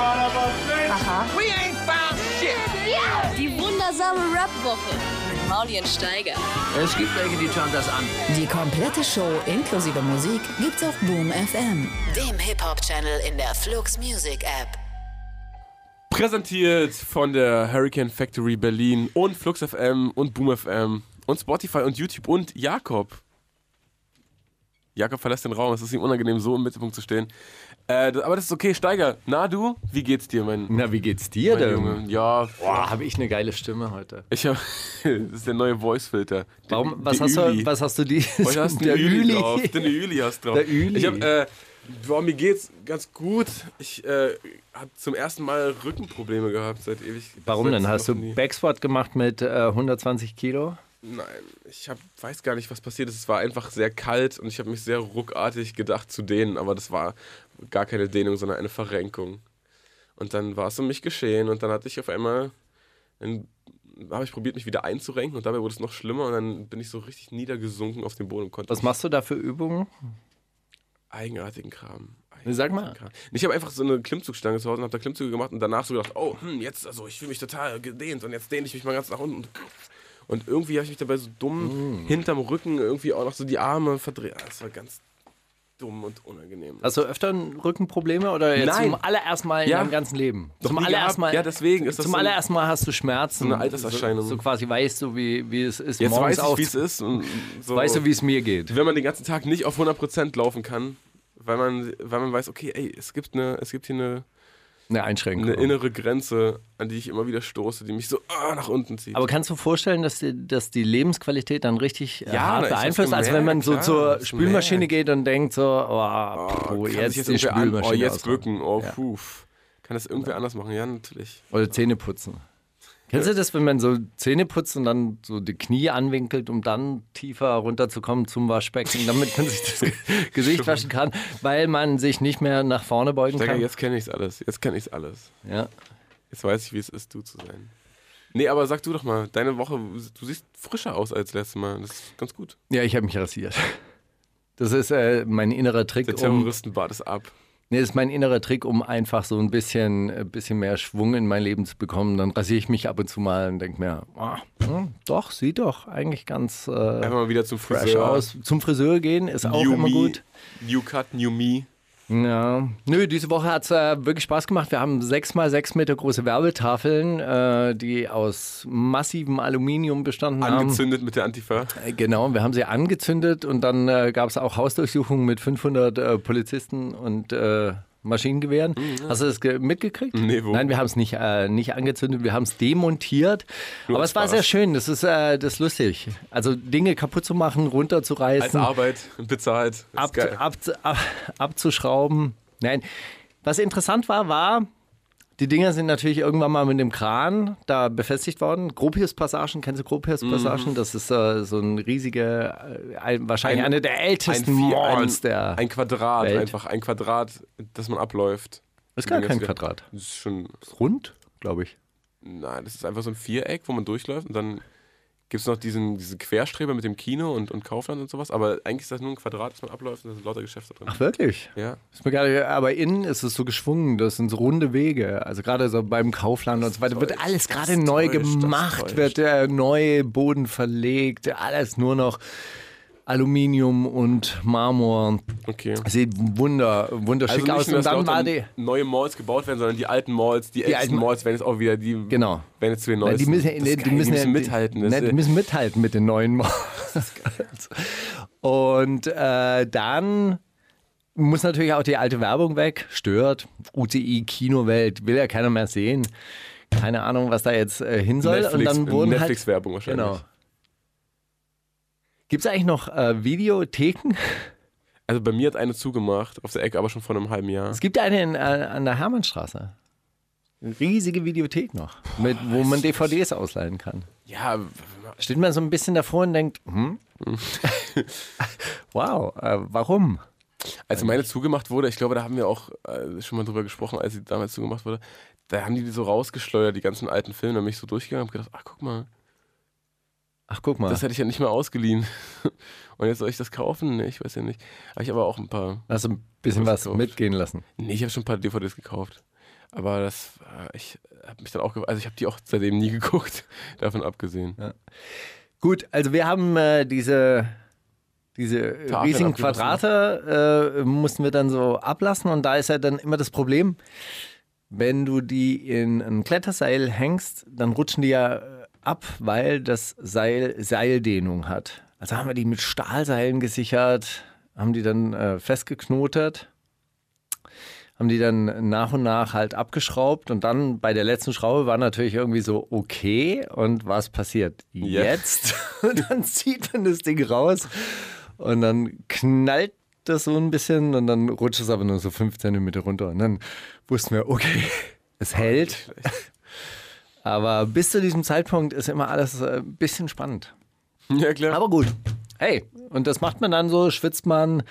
Aha. We ain't found shit. Die wundersame Rap-Woche mit Maulien Steiger. Es gibt welche, die schauen das an. Die komplette Show inklusive Musik gibt's auf Boom FM, dem Hip-Hop-Channel in der Flux Music App. Präsentiert von der Hurricane Factory Berlin und Flux FM und Boom FM und Spotify und YouTube und Jakob. Jakob verlässt den Raum, es ist ihm unangenehm, so im Mittelpunkt zu stehen. Äh, aber das ist okay, Steiger. Na du, wie geht's dir, mein, Na, wie geht's dir denn? Junge? Ja, Boah, habe ich eine geile Stimme heute. ich habe, das ist der neue Voice-Filter. Warum, was, die hast Üli. du, was hast du die? Heute hast du der Üli, Üli. drauf. Den Üli hast drauf. Der Üli. Ich hab, äh, boah, mir geht's ganz gut. Ich äh, habe zum ersten Mal Rückenprobleme gehabt seit ewig. Warum denn? Hast du nie. Backsquat gemacht mit äh, 120 Kilo? Nein, ich hab, weiß gar nicht, was passiert ist. Es war einfach sehr kalt und ich habe mich sehr ruckartig gedacht zu dehnen, aber das war gar keine Dehnung, sondern eine Verrenkung. Und dann war es um mich geschehen und dann hatte ich auf einmal, dann habe ich probiert, mich wieder einzurenken und dabei wurde es noch schlimmer und dann bin ich so richtig niedergesunken auf den Boden und konnte Was machst du da für Übungen? eigenartigen Kram. Sag mal. Eigenartigen Kram. Ich habe einfach so eine Klimmzugstange zu Hause und habe da Klimmzüge gemacht und danach so gedacht, oh, hm, jetzt, also ich fühle mich total gedehnt und jetzt dehne ich mich mal ganz nach unten. Und irgendwie habe ich mich dabei so dumm Mm. hinterm Rücken irgendwie auch noch so die Arme verdreht. Ah, Das war ganz dumm und unangenehm. Hast du öfter Rückenprobleme oder jetzt Nein. zum allerersten Mal in Ja. deinem ganzen Leben? Doch zum allerersten. Mal. Ja, deswegen ist das Zum so allerersten Mal hast du Schmerzen. so eine Alterserscheinung. So, so quasi weißt du, wie, wie es ist, jetzt morgens weiß ich, wie es ist. So, Weißt du, wie es mir geht? wenn man den ganzen Tag nicht auf 100% laufen kann, weil man, weil man weiß, okay, ey, es gibt, eine, es gibt hier eine, Eine Einschränkung. eine innere Grenze, an die ich immer wieder stoße, die mich so ah, nach unten zieht. Aber kannst du vorstellen, dass die, dass die Lebensqualität dann richtig äh, Ja, hart beeinflusst? Also wenn man so klar, zur Spülmaschine geht und denkt so, oh, Oh, puh, kann jetzt, sich die irgendwer an- Spülmaschine Oh, jetzt bücken. Oh, Ja. puh. Kann das irgendwer anders machen? Ja, natürlich. Oder Zähne putzen. Kennst du das, wenn man so Zähne putzt und dann so die Knie anwinkelt, um dann tiefer runterzukommen zum Waschbecken, damit man sich das Ge- Gesicht waschen kann, weil man sich nicht mehr nach vorne beugen Steiger, kann? jetzt kenne ich es alles. Jetzt kenne ich es alles. Ja. Jetzt weiß ich, wie es ist, du zu sein. Nee, aber sag du doch mal, deine Woche, du siehst frischer aus als letztes Mal. Das ist ganz gut. ja, ich habe mich rasiert. Das ist äh, mein innerer Trick, Der um, Terroristenbart ist ab. Nee, das ist mein innerer Trick, um einfach so ein bisschen, ein bisschen mehr Schwung in mein Leben zu bekommen. Dann rasiere ich mich ab und zu mal und denke mir, hm, doch, sieht doch eigentlich ganz äh, Einfach mal wieder zum fresh Friseur. aus. Zum Friseur gehen ist auch New immer me, gut. New Cut, New Me. Ja, nö, diese Woche hat es äh, wirklich Spaß gemacht. Wir haben sechs mal sechs Meter große Werbetafeln, äh, die aus massivem Aluminium bestanden Angezündet mit der Antifa. haben. Äh, Genau, wir haben sie angezündet und dann äh, gab es auch Hausdurchsuchungen mit 500 äh, Polizisten und Maschinengewehren. Hast du das ge- mitgekriegt? Mhm, Nee, wo? Nein, wir haben es nicht, äh, nicht angezündet, wir haben es demontiert. Nur Aber es war sehr schön, das ist, äh, das ist lustig. Also Dinge kaputt zu machen, Als runterzureißen Arbeit, bezahlt. Ab, ab, ab, abzuschrauben. Nein, was interessant war, war, die Dinger sind natürlich irgendwann mal mit dem Kran da befestigt worden. Gropius-Passagen, kennst du Gropius-Passagen? Das ist äh, so ein riesiger, äh, ein, wahrscheinlich Ein- eine der ältesten ein, Malls ein, der. ein Quadrat, Welt. einfach ein Quadrat, das man abläuft. ist gar kein Quadrat. Das ist schon, Ist rund, glaube ich. nein, das ist einfach so ein Viereck, wo man durchläuft und dann gibt es noch diesen, diese Querstreber mit dem Kino und, und Kaufland und sowas, aber eigentlich ist das nur ein Quadrat, das man abläuft und da sind lauter Geschäfte drin. Ach, wirklich? Ja. Ist mir gerade, aber innen ist es so geschwungen, das sind so runde Wege. Also gerade so beim Kaufland und so weiter wird alles gerade neu täuscht, gemacht, wird der neue Boden verlegt, alles nur noch Aluminium und Marmor. Okay. Sieht wunder, wunderschick Also aus. nur, Und dann war die. neue Malls gebaut werden, sondern die alten Malls, die, ältesten alten- Malls werden jetzt auch wieder, die Genau. werden jetzt zu den Na, neuesten. die müssen, ist nee, geil, die müssen, mithalten. Ne, die müssen mithalten mit den neuen Malls. Und äh, dann muss natürlich auch die alte Werbung weg. Stört. UCI, Kinowelt, will ja keiner mehr sehen. Keine Ahnung, was da jetzt äh, hin soll. Netflix, und dann wurden halt, Netflix-Werbung wahrscheinlich. Genau. Gibt es eigentlich noch äh, Videotheken? Also bei mir hat eine zugemacht, auf der Ecke, aber schon vor einem halben Jahr. Es gibt eine in, äh, an der Hermannstraße. Eine riesige Videothek noch, mit, wo man DVDs ausleihen kann. Ja, Steht man so ein bisschen davor und denkt, hm? wow, äh, warum? als meine zugemacht wurde, ich glaube, da haben wir auch äh, schon mal drüber gesprochen, als sie damals zugemacht wurde, da haben die die so rausgeschleudert, die ganzen alten Filme, da bin ich so durchgegangen und gedacht, ach guck mal, Ach, guck mal. das hätte ich ja nicht mehr ausgeliehen. Und jetzt soll ich das kaufen? Nee, ich weiß ja nicht. Habe ich aber auch ein paar. Hast du ein bisschen was gekauft. mitgehen lassen? Nee, ich habe schon ein paar DVDs gekauft. Aber das, äh, ich habe mich dann auch, also ich habe die auch seitdem nie geguckt, davon abgesehen. Gut, also wir haben äh, diese, diese Tafeln riesigen. Quadrate, äh, mussten wir dann so ablassen und da ist ja dann immer das Problem, wenn du die in ein Kletterseil hängst, dann rutschen die ja äh, ab, weil das Seil Seildehnung hat. Also haben wir die mit Stahlseilen gesichert, haben die dann äh, festgeknotet, haben die dann nach und nach halt abgeschraubt und dann bei der letzten Schraube war natürlich irgendwie so, okay, und was passiert Ja. jetzt? Und dann zieht man das Ding raus und dann knallt das so ein bisschen und dann rutscht es aber nur so fünf Zentimeter runter und dann wussten wir, okay, es hält. Aber bis zu diesem Zeitpunkt ist immer alles äh, ein bisschen spannend. Ja, klar. Aber gut. Hey, und das macht man dann so, schwitzt man,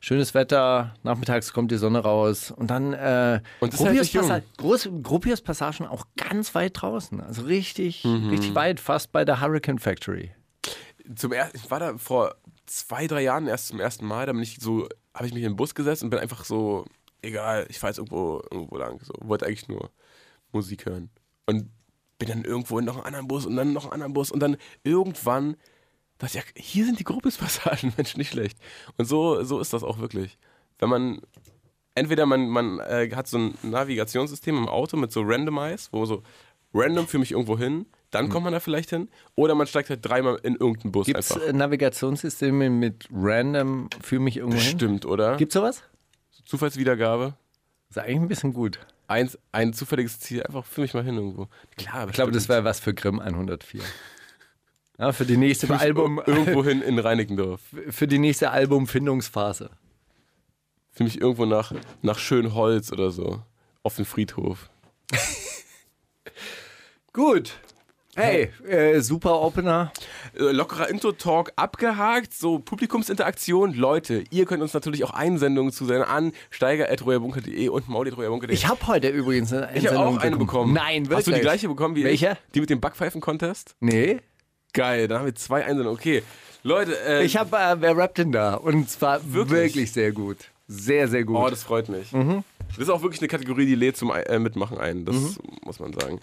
schönes Wetter, nachmittags kommt die Sonne raus und dann äh, Und jung. Gropius-Passa- Groß- Gropius-Passagen auch ganz weit draußen. Also richtig, Mhm. richtig weit, fast bei der Hurricane Factory. zum ersten, ich war da vor zwei, drei Jahren erst zum ersten Mal, da bin ich so, habe ich mich in den Bus gesetzt und bin einfach so, egal, ich fahre jetzt irgendwo, irgendwo lang, so, wollte eigentlich nur Musik hören. Und bin dann irgendwo in noch einen anderen Bus und dann noch einen anderen Bus und dann irgendwann dachte ich, ja, hier sind die Gruppespassagen, Mensch, nicht schlecht. Und so, so ist das auch wirklich. Wenn man, entweder man, man äh, hat so ein Navigationssystem im Auto mit so Randomize, wo so random für mich irgendwo hin, dann kommt man da vielleicht hin. Oder man steigt halt dreimal in irgendeinen Bus Gibt es einfach. Navigationssysteme mit random für mich irgendwo hin? Bestimmt, oder? Gibt es sowas? Zufallswiedergabe. Ist eigentlich ein bisschen gut. Eins, ein zufälliges Ziel, einfach für mich mal hin irgendwo. Klar, Ich glaube, das wäre was für Grimm 104. Ja, für die nächste Album, Irgendwo hin in Reinickendorf. für die nächste Albumfindungsphase. Für mich irgendwo nach, nach Schönholz oder so. Auf den Friedhof. Gut. Hey, äh, super Opener. Äh, lockerer Intro-Talk abgehakt, so Publikumsinteraktion. Leute, ihr könnt uns natürlich auch Einsendungen zusenden an steiger.royerbunker.de und mauli.royerbunker.de. Ich habe heute übrigens eine Ich habe Einsendung auch eine bekommen. Nein, wirklich. Hast du die gleiche bekommen wie Welche? ich? Die mit dem Backpfeifen-Contest? Nee. Geil, dann haben wir zwei Einsendungen. Okay, Leute, äh, Ich habe, äh, wer rappt denn da? Und zwar wirklich? Wirklich? sehr gut. Sehr, sehr gut. Oh, das freut mich. Mhm. Das ist auch wirklich eine Kategorie, die lädt zum äh, Mitmachen ein. Das muss man sagen.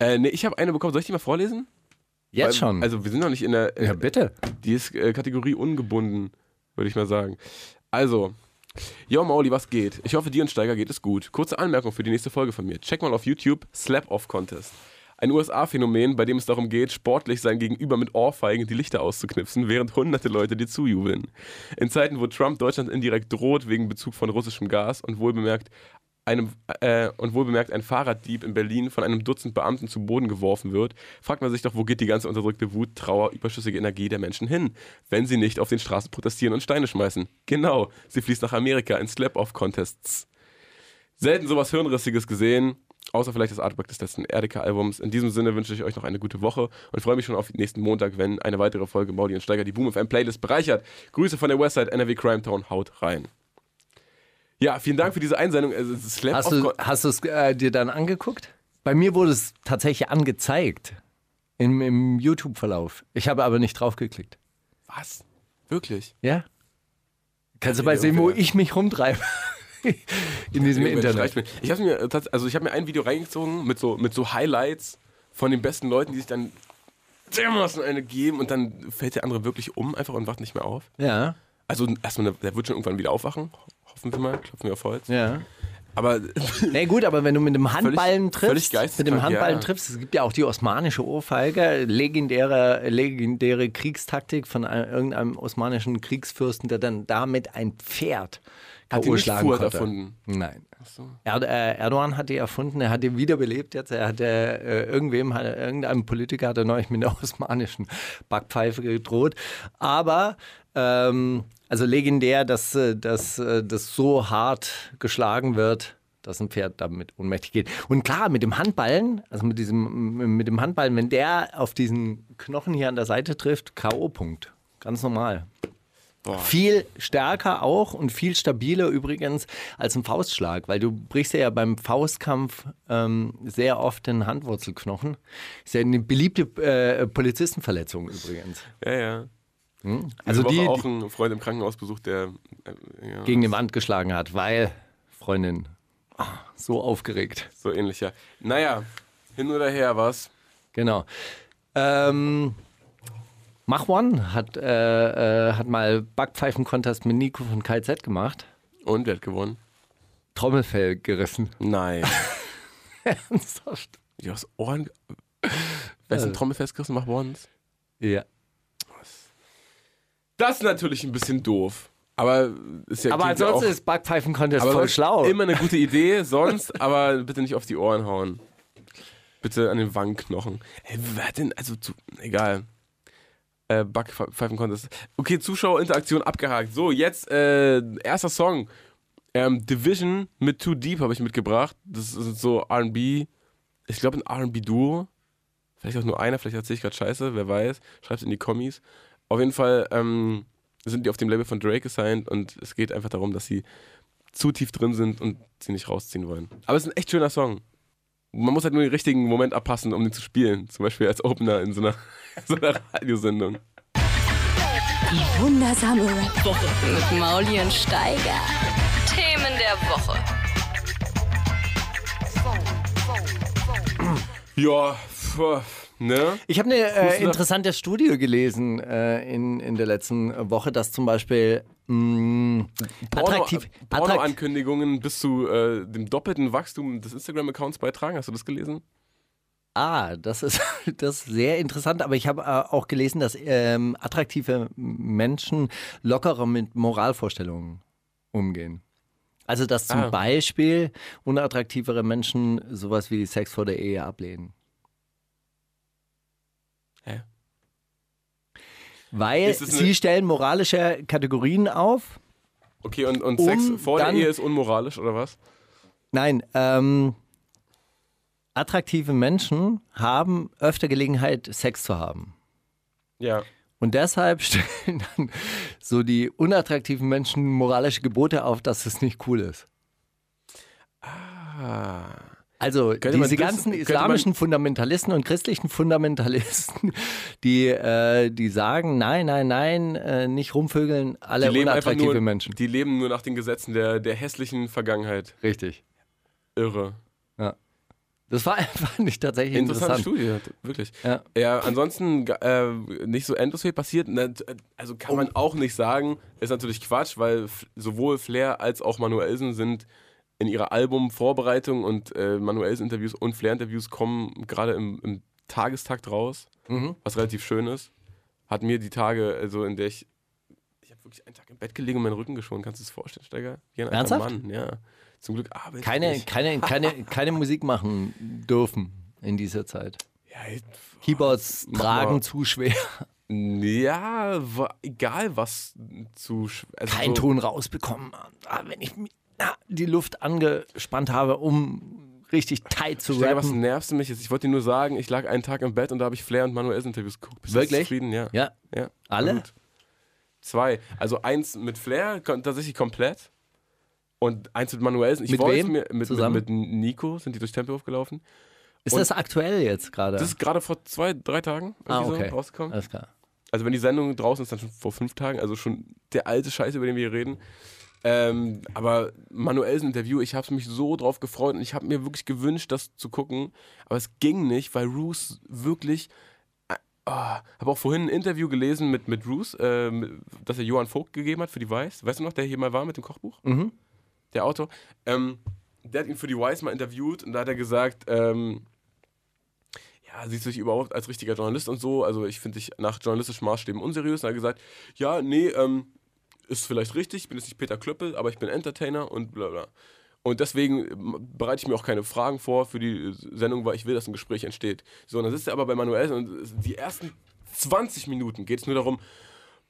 Äh, nee, ich habe eine bekommen. Soll ich die mal vorlesen? Jetzt Weil- schon. Also wir sind noch nicht in der. ja, bitte. Die ist äh, Kategorie ungebunden, würde ich mal sagen. Also, yo Mauli, was geht? Ich hoffe, dir und Steiger geht es gut. Kurze Anmerkung für die nächste Folge von mir. Check mal auf YouTube Slap-Off-Contest. Ein USA-Phänomen, bei dem es darum geht, sportlich sein Gegenüber mit Ohrfeigen die Lichter auszuknipsen, während hunderte Leute dir zujubeln. In Zeiten, wo Trump Deutschland indirekt droht wegen Bezug von russischem Gas und wohlbemerkt einem, äh, und wohlbemerkt ein Fahrraddieb in Berlin von einem Dutzend Beamten zu Boden geworfen wird, fragt man sich doch, wo geht die ganze unterdrückte Wut, Trauer, überschüssige Energie der Menschen hin, wenn sie nicht auf den Straßen protestieren und Steine schmeißen. Genau, sie fließt nach Amerika in Slap-Off-Contests. Selten sowas Hirnrissiges gesehen, außer vielleicht das Artwork des letzten Erdika-Albums. In diesem Sinne wünsche ich euch noch eine gute Woche und freue mich schon auf nächsten Montag, wenn eine weitere Folge Mauli und Steiger die Boom FM Playlist bereichert. Grüße von der Westside NRW Crime Town, haut rein. Ja, vielen Dank für diese Einsendung. Also, Hast du hast du es äh, dir dann angeguckt? Bei mir wurde es tatsächlich angezeigt. Im, im YouTube-Verlauf. Ich habe aber nicht draufgeklickt. Was? Wirklich? Ja? Kannst du mal sehen, wo ich mich rumtreibe. In diesem Internet. Ich habe mir, tats- also ich habe mir ein Video reingezogen mit so, mit so Highlights von den besten Leuten, die sich dann dermaßen eine geben und dann fällt der andere wirklich um einfach und wacht nicht mehr auf. Ja, Also erstmal, der wird schon irgendwann wieder aufwachen. Hoffen wir mal, klopfen wir auf Holz. ja. Aber Nee, gut, aber wenn du mit dem Handballen völlig triffst, mit dem Handballen ja. triffst, es gibt ja auch die osmanische Ohrfeige, legendäre, legendäre Kriegstaktik von einem, irgendeinem osmanischen Kriegsfürsten, der dann damit ein Pferd Hat die K.O. Furt konnte. erfunden? Nein. Er, äh, Erdogan hat die erfunden, er hat die wiederbelebt jetzt. Er hat äh, irgendwem, hat, irgendeinem Politiker hat er neulich mit der osmanischen Backpfeife gedroht. Aber, ähm, also legendär, dass, äh, äh, das so hart geschlagen wird, dass ein Pferd damit ohnmächtig geht. Und klar, mit dem Handballen, also mit diesem, mit dem Handballen, wenn der auf diesen Knochen hier an der Seite trifft, K.O.-Punkt. Ganz normal. Viel stärker auch und viel stabiler übrigens als ein Faustschlag, weil du brichst ja beim Faustkampf ähm, sehr oft den Handwurzelknochen. Ist ja eine beliebte äh, Polizistenverletzung übrigens. ja, ja. Also Diese Woche die, auch die ein Freund im Krankenhaus besucht, der äh, ja. gegen die Wand geschlagen hat, weil Freundin so aufgeregt. So ähnlich, ja. Naja, hin oder her, was? Genau. Ähm, Mach One hat, äh, äh, hat mal Backpfeifen-Contest mit Nico von KZ gemacht. Und wer hat gewonnen? Trommelfell gerissen. Nein. Ernsthaft? Die aus Ohren. Wer ist ein Trommelfest gerissen? Mach Ones. Ja. Das ist natürlich ein bisschen doof. Aber ist ja Aber ansonsten auch, ist Backpfeifen-Contest voll schlau. Immer eine gute Idee, sonst, aber bitte nicht auf die Ohren hauen. Bitte an den Wangenknochen. Hey, wer hat denn, also, zu, egal. Äh, Backpfeifen-Contest. Okay, Zuschauerinteraktion abgehakt. So, jetzt äh, erster Song. Ähm, Division mit Too Deep habe ich mitgebracht. Das ist so RB. Ich glaube, ein RB-Duo. Vielleicht auch nur einer, vielleicht erzähle ich gerade Scheiße, wer weiß. Schreibt es in die Kommis. Auf jeden Fall ähm, sind die auf dem Label von Drake gesigned und es geht einfach darum, dass sie zu tief drin sind und sie nicht rausziehen wollen. Aber es ist ein echt schöner Song. Man muss halt nur den richtigen Moment abpassen, um den zu spielen. Zum Beispiel als Opener in so einer, so einer Radiosendung. Die wundersame Rap-Woche mit Mauli und Steiger. Themen der Woche. Ja, pf, ne? Ich habe eine äh, interessante Studie gelesen äh, in, in der letzten Woche, dass zum Beispiel mh, attraktiv, attraktiv Porno-Ankündigungen bis zu äh, dem doppelten Wachstum des Instagram-Accounts beitragen. Hast du das gelesen? Ah, das ist, das ist sehr interessant, aber ich habe äh, auch gelesen, dass ähm, attraktive Menschen lockerer mit Moralvorstellungen umgehen. Also, dass zum Ah. Beispiel unattraktivere Menschen sowas wie Sex vor der Ehe ablehnen. Hä? Weil sie stellen moralische Kategorien auf. Okay, und, und Um Sex vor der Ehe ist unmoralisch, oder was? Nein, ähm, attraktive Menschen haben öfter Gelegenheit, Sex zu haben. Ja. Und deshalb stellen dann so die unattraktiven Menschen moralische Gebote auf, dass es nicht cool ist. Ah. Also Könnte diese ganzen könnte islamischen Fundamentalisten und christlichen Fundamentalisten, die, äh, die sagen, nein, nein, nein, äh, nicht rumvögeln, alle Die leben einfach unattraktive nur, Menschen. Die leben nur nach den Gesetzen der, der hässlichen Vergangenheit. Richtig. Irre. Das war einfach nicht tatsächlich Interessante interessant. Studie, wirklich. Ja. Ja, ansonsten äh, nicht so endlos viel passiert. Also kann man auch nicht sagen, ist natürlich Quatsch, weil sowohl Flair als auch Manuelsen sind in ihrer Albumvorbereitung und äh, Manuelsen-Interviews und Flair-Interviews kommen gerade im, im Tagestakt raus, Mhm. was relativ schön ist. Hat mir die Tage, also in der ich, ich habe wirklich einen Tag im Bett gelegen und meinen Rücken geschoren. Kannst du es vorstellen, Steiger? Wie ein Ernsthaft? Mann, ja. Zum Glück arbeite ich Keine, nicht. keine, keine, keine Musik machen dürfen in dieser Zeit. Ja, ey, Keyboards tragen mal. zu schwer. Ja, egal was zu. Also Keinen so, Ton rausbekommen. Ah, wenn ich mi- na, die Luft angespannt habe, um richtig tight zu Steiger, was rappen. nervst du mich jetzt? Ich wollte dir nur sagen, ich lag einen Tag im Bett und da habe ich Flair und Manuels Interviews geguckt. Bist du Wirklich? zufrieden? Ja. Ja, ja. Alle? Gut. Zwei. Also eins mit Flair tatsächlich komplett. Und eins mit Manuelsen. Ich Mit wollte wem mir mit, mit, zusammen? mit Nico sind die durch Tempelhof gelaufen. ist Und- das aktuell jetzt gerade? Das ist gerade vor zwei, drei Tagen ah, okay. so rausgekommen. Alles klar. Also wenn die Sendung draußen ist, dann schon vor fünf Tagen, also schon der alte Scheiß, über den wir hier reden. Ähm, aber Manuels Interview, ich habe mich so drauf gefreut und ich habe mir wirklich gewünscht, das zu gucken. Aber es ging nicht, weil Roos wirklich. Äh, oh, habe auch vorhin ein Interview gelesen mit, mit Roos, äh, das er Johann Vogt gegeben hat für die Weiß. Weißt du noch, der hier mal war mit dem Kochbuch? Mhm. Der Autor. Ähm, der hat ihn für die Weiß mal interviewt und da hat er gesagt, ähm, ja, siehst du dich überhaupt als richtiger Journalist und so? Also ich finde dich nach journalistischen Maßstäben unseriös. Und er hat gesagt, ja, nee, ähm, ist vielleicht richtig, ich bin jetzt nicht Peter Klöppel, aber ich bin Entertainer und bla bla. Und deswegen ähm, bereite ich mir auch keine Fragen vor für die Sendung, weil ich will, dass ein Gespräch entsteht. So, und dann sitzt er aber bei Manuel und die ersten 20 Minuten geht es nur darum,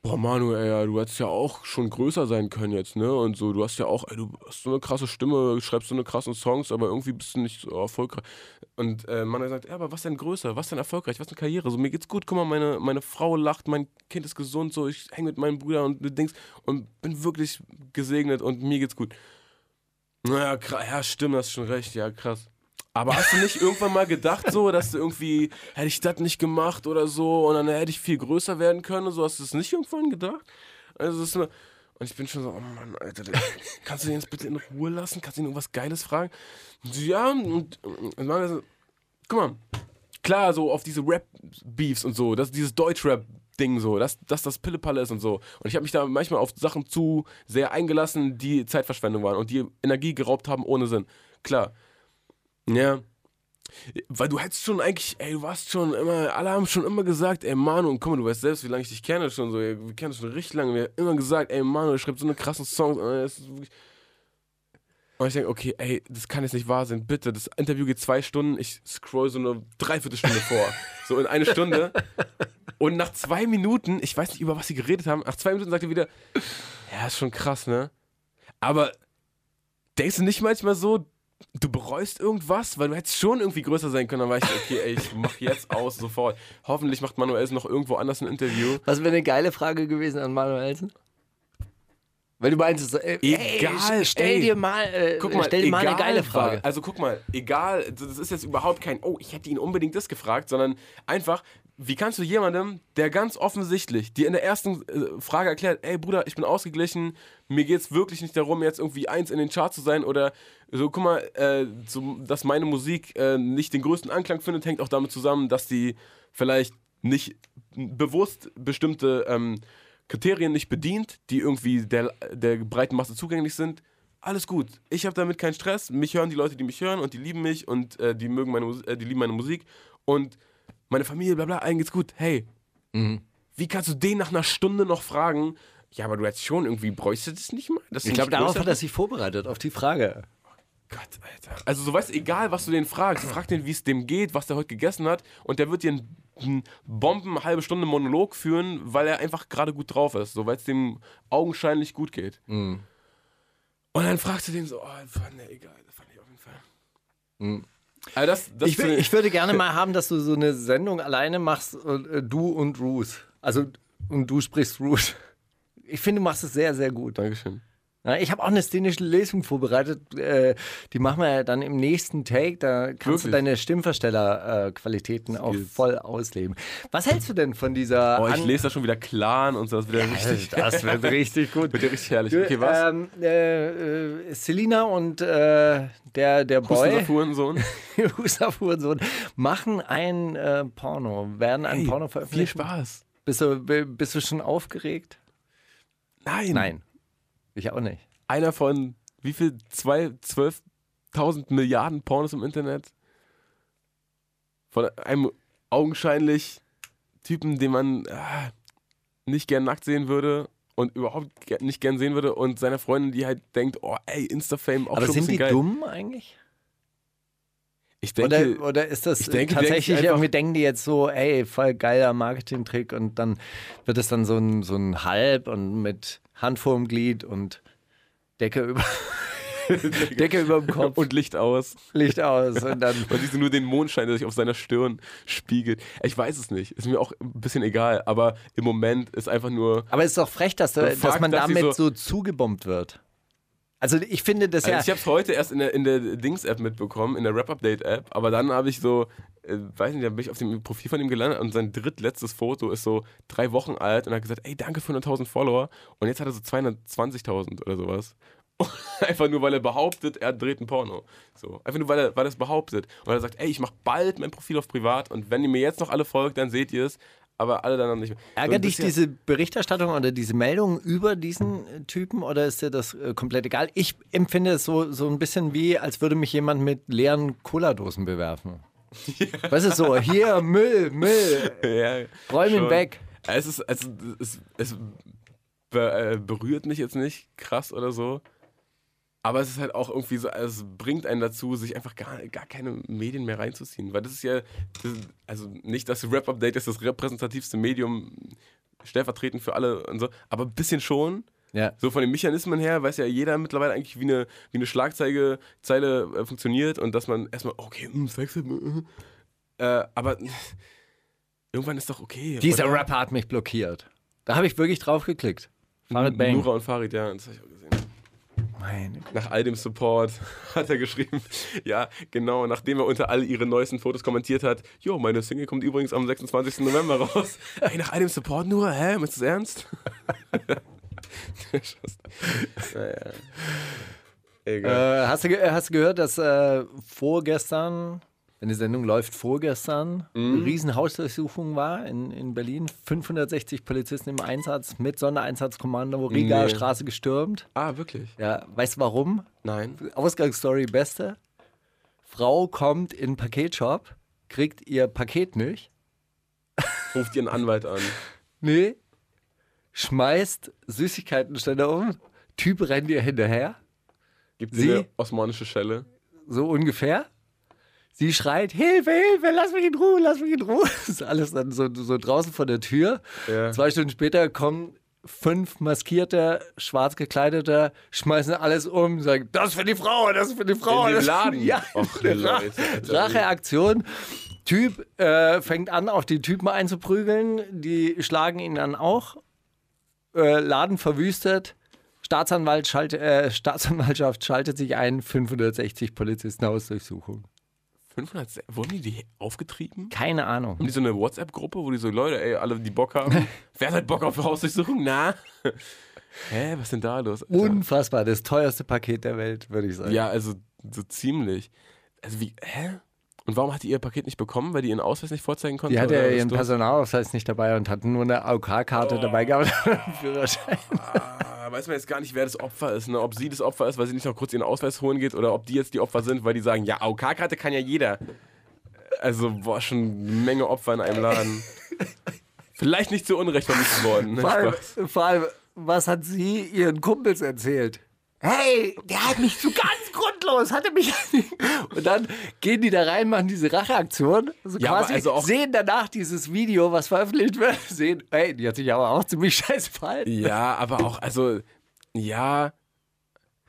boah Manu, ey, ja, du hättest ja auch schon größer sein können jetzt, ne? Und so, du hast ja auch, ey, du hast so eine krasse Stimme, schreibst so eine krassen Songs, aber irgendwie bist du nicht so erfolgreich. Und äh, Manu sagt, ja, aber was denn größer, was denn erfolgreich, was denn Karriere? So, mir geht's gut, guck mal, meine, meine Frau lacht, mein Kind ist gesund, so, ich hänge mit meinem Bruder und Dings und bin wirklich gesegnet und mir geht's gut. Naja, kra- ja, stimmt, hast schon recht, ja, krass. Aber hast du nicht irgendwann mal gedacht, so, dass du irgendwie, hätte ich das nicht gemacht oder so, und dann hätte ich viel größer werden können so? Hast du das nicht irgendwann gedacht? Also, das ist eine, Und ich bin schon so, oh Mann, Alter, kannst du den jetzt bitte in Ruhe lassen? Kannst du ihn irgendwas Geiles fragen? Ja, und, und dann so, guck mal, klar, so auf diese Rap-Beefs und so, das, dieses Deutschrap-Ding so, dass, dass das Pillepalle ist und so. Und ich habe mich da manchmal auf Sachen zu sehr eingelassen, die Zeitverschwendung waren und die Energie geraubt haben ohne Sinn. Klar. Ja. Weil du hättest schon eigentlich, ey, du warst schon immer, alle haben schon immer gesagt, ey Manu, mal, du weißt selbst, wie lange ich dich kenne schon so, wir kennen schon richtig lange, wir haben immer gesagt, ey Manu, du schreibst so eine krassen Songs, und ich denke, okay, ey, das kann jetzt nicht wahr sein, bitte, das Interview geht zwei Stunden, ich scroll so eine Dreiviertelstunde vor, so in eine Stunde und nach zwei Minuten, ich weiß nicht, über was sie geredet haben, nach zwei Minuten sagt er wieder, ja, ist schon krass, ne? Aber denkst du nicht manchmal so, du bereust irgendwas, weil du hättest schon irgendwie größer sein können. Dann war ich, okay, ey, ich mach jetzt aus, sofort. Hoffentlich macht Manuelsen noch irgendwo anders ein Interview. Was wäre eine geile Frage gewesen an Manuelsen? Weil du meinst, äh, Egal, ey, stell ey. dir mal, äh, Guck mal, stell dir mal eine geile Frage. Also guck mal, egal, das ist jetzt überhaupt kein, oh, ich hätte ihn unbedingt das gefragt, sondern einfach, wie kannst du jemandem, der ganz offensichtlich dir in der ersten äh, Frage erklärt, ey Bruder, ich bin ausgeglichen, mir geht's wirklich nicht darum, jetzt irgendwie eins in den Chart zu sein oder so, guck mal, äh, so, dass meine Musik äh, nicht den größten Anklang findet, hängt auch damit zusammen, dass die vielleicht nicht bewusst bestimmte ähm, Kriterien nicht bedient, die irgendwie der, der breiten Masse zugänglich sind. Alles gut. Ich habe damit keinen Stress. Mich hören die Leute, die mich hören und die lieben mich und äh, die mögen meine, Mus- äh, die lieben meine Musik und meine Familie, bla bla, allen geht's gut. Hey, Mhm. wie kannst du den nach einer Stunde noch fragen? Ja, aber du hättest schon irgendwie, bräuchst du das nicht mal? Ich glaube, darauf hat er sich vorbereitet, auf die Frage. Gott, Alter. Also so weißt egal was du den fragst, frag den, wie es dem geht, was der heute gegessen hat und der wird dir einen, einen Bomben halbe Stunde Monolog führen, weil er einfach gerade gut drauf ist, so weil es dem augenscheinlich gut geht. Und dann fragst du den so, oh, nee, egal, das fand ich auf jeden Fall. Also das, das Ich, finde ich würde gerne mal haben, dass du so eine Sendung alleine machst, äh, du und Ruth. Also, und du sprichst Ruth. Ich finde, du machst es sehr, sehr gut. Dankeschön. Ich habe auch eine szenische Lesung vorbereitet. Äh, die machen wir ja dann im nächsten Take. Da kannst du Wirklich? deine Stimmversteller-Qualitäten auch voll ausleben. Was hältst du denn von dieser. Oh, ich An- lese da schon wieder Clan und so, das wird ja richtig, Das wird richtig gut. wird ja richtig herrlich. Okay, was? Ähm, äh, äh, Selina und äh, der, der Boy, Hustensaft Hurensohn. Husaf Hurensohn, machen ein äh, Porno, werden ein Hey, Porno Viel veröffentlichen. Spaß. Bist du, bist du schon aufgeregt? Nein. Nein. Ich auch nicht. Einer von wie viel? Zwei, 12.000 Milliarden Pornos im Internet? Von einem augenscheinlich Typen, den man ah, nicht gern nackt sehen würde und überhaupt nicht gern sehen würde und seiner Freundin, die halt denkt, oh ey, Insta-Fame auch Aber schon sind die geil. dumm eigentlich? Ich denke, oder, oder ist das ich denke, tatsächlich einfach- irgendwie, denken die jetzt so, ey, voll geiler Marketing-Trick und dann wird es dann so ein, so ein Halb und mit Hand vorm Glied und Decke über, Decke über dem Kopf, und Licht aus. Licht aus und dann Man sieht nur den Mondschein, der sich auf seiner Stirn spiegelt. Ich weiß es nicht. Ist mir auch ein bisschen egal. Aber im Moment ist einfach nur. Aber es ist doch frech, dass, da, dass man dass damit so, so- zugebombt wird. Also ich finde das Also ja. ich habe es heute erst in der, in der Dings-App mitbekommen, in der Rap-Update-App. Aber dann habe ich so, äh, weiß nicht, dann bin ich auf dem Profil von ihm gelandet und sein drittletztes Foto ist so drei Wochen alt und er hat gesagt, ey, danke für 100.000 Follower. Und jetzt hat er so 220.000 oder sowas. Einfach nur, weil er behauptet, er dreht ein Porno. So. Einfach nur, weil er, weil er es behauptet. Und er sagt, ey, ich mache bald mein Profil auf privat und wenn ihr mir jetzt noch alle folgt, dann seht ihr es. Aber alle dann noch nicht mehr. So, Ärgert und dich ist ja- diese Berichterstattung oder diese Meldung über diesen äh, Typen oder ist dir das äh, komplett egal? Ich empfinde es so, so ein bisschen wie, als würde mich jemand mit leeren Cola-Dosen bewerfen. Weißt du, so, hier, Müll, Müll, ja, räum ihn weg. Es ist, also, es, es be, äh, berührt mich jetzt nicht krass oder so. Aber es ist halt auch irgendwie so, es bringt einen dazu, sich einfach gar, gar keine Medien mehr reinzuziehen. Weil das ist ja, das, also nicht, dass Rap Update ist das repräsentativste Medium stellvertretend für alle und so, aber ein bisschen schon. Ja. So von den Mechanismen her weiß ja jeder mittlerweile eigentlich, wie eine, wie eine Schlagzeile Zeile, äh, funktioniert und dass man erstmal, okay, mh, Sex, mh, äh, aber irgendwann ist doch okay. Dieser oder? Rapper hat mich blockiert. Da habe ich wirklich drauf geklickt. Farid Bang. Nura und Farid, ja, das habe ich auch gesehen. Meine Güte. Nach all dem Support hat er geschrieben, ja, genau, nachdem er unter all ihre neuesten Fotos kommentiert hat, jo, meine Single kommt übrigens am 26. November raus. Ey, nach all dem Support, Nura, hä, ist das ernst? naja. Egal. Äh, hast, du, ge- hast du gehört, dass äh, vorgestern, wenn die Sendung läuft, vorgestern Mhm. eine riesen Hausdurchsuchung war in, in Berlin? 560 Polizisten im Einsatz mit Sondereinsatzkommando, Rigaer Nee. Straße gestürmt. ah, wirklich? Ja, weißt du warum? Nein. Ausgangsstory beste. Frau kommt in den Paketshop, kriegt ihr Paket nicht. Ruft ihren Anwalt an. Nee. Schmeißt Süßigkeitenständer um. Typ rennt ihr hinterher. Gibt Sie? sie eine osmanische Schelle? So ungefähr. Sie schreit, Hilfe, Hilfe, lass mich in Ruhe, lass mich in Ruhe. Das ist alles dann so, so draußen vor der Tür. Ja. Zwei Stunden später kommen fünf maskierte, schwarz gekleidete, schmeißen alles um, sagen, das ist für die Frau, das ist für die Frau. In den das Laden? Ja, Och, eine Ra Leute, Alter. Racheaktion. Typ äh, fängt an, auf die Typen einzuprügeln. Die schlagen ihn dann auch. Äh, Laden verwüstet. Staatsanwalt schalt, äh, Staatsanwaltschaft schaltet sich ein. 560 Polizisten Hausdurchsuchung. 500, wurden die, die aufgetrieben? Keine Ahnung. Haben die so eine WhatsApp-Gruppe, wo die so, Leute, ey, alle, die Bock haben, wer hat Bock auf Hausdurchsuchung? Na? Hä, was ist denn da los? Alter? Unfassbar. Das teuerste Paket der Welt, würde ich sagen. Ja, also so ziemlich. Also wie, hä? Und warum hat die ihr Paket nicht bekommen? Weil die ihren Ausweis nicht vorzeigen konnte? Die hatte Oder ihren? Personalausweis nicht dabei und hat nur eine AOK-Karte dabei gehabt. Führerschein. Ah, weiß man jetzt gar nicht, wer das Opfer ist. Ne? Ob sie das Opfer ist, weil sie nicht noch kurz ihren Ausweis holen geht oder ob die jetzt die Opfer sind, weil die sagen, ja, AOK-Karte kann ja jeder. Also, boah, schon eine Menge Opfer in einem Laden. Vielleicht nicht zu Unrecht vermisst worden. Ne? Vor allem, vor allem, was hat sie ihren Kumpels erzählt? Hey, der hat mich so ganz grundlos, hatte mich. Und dann gehen die da rein, machen diese Racheaktion. Also Ja, quasi also sehen danach dieses Video, was veröffentlicht wird, sehen, hey, die hat sich aber auch ziemlich scheiße verhalten. Ja, aber auch, also, ja.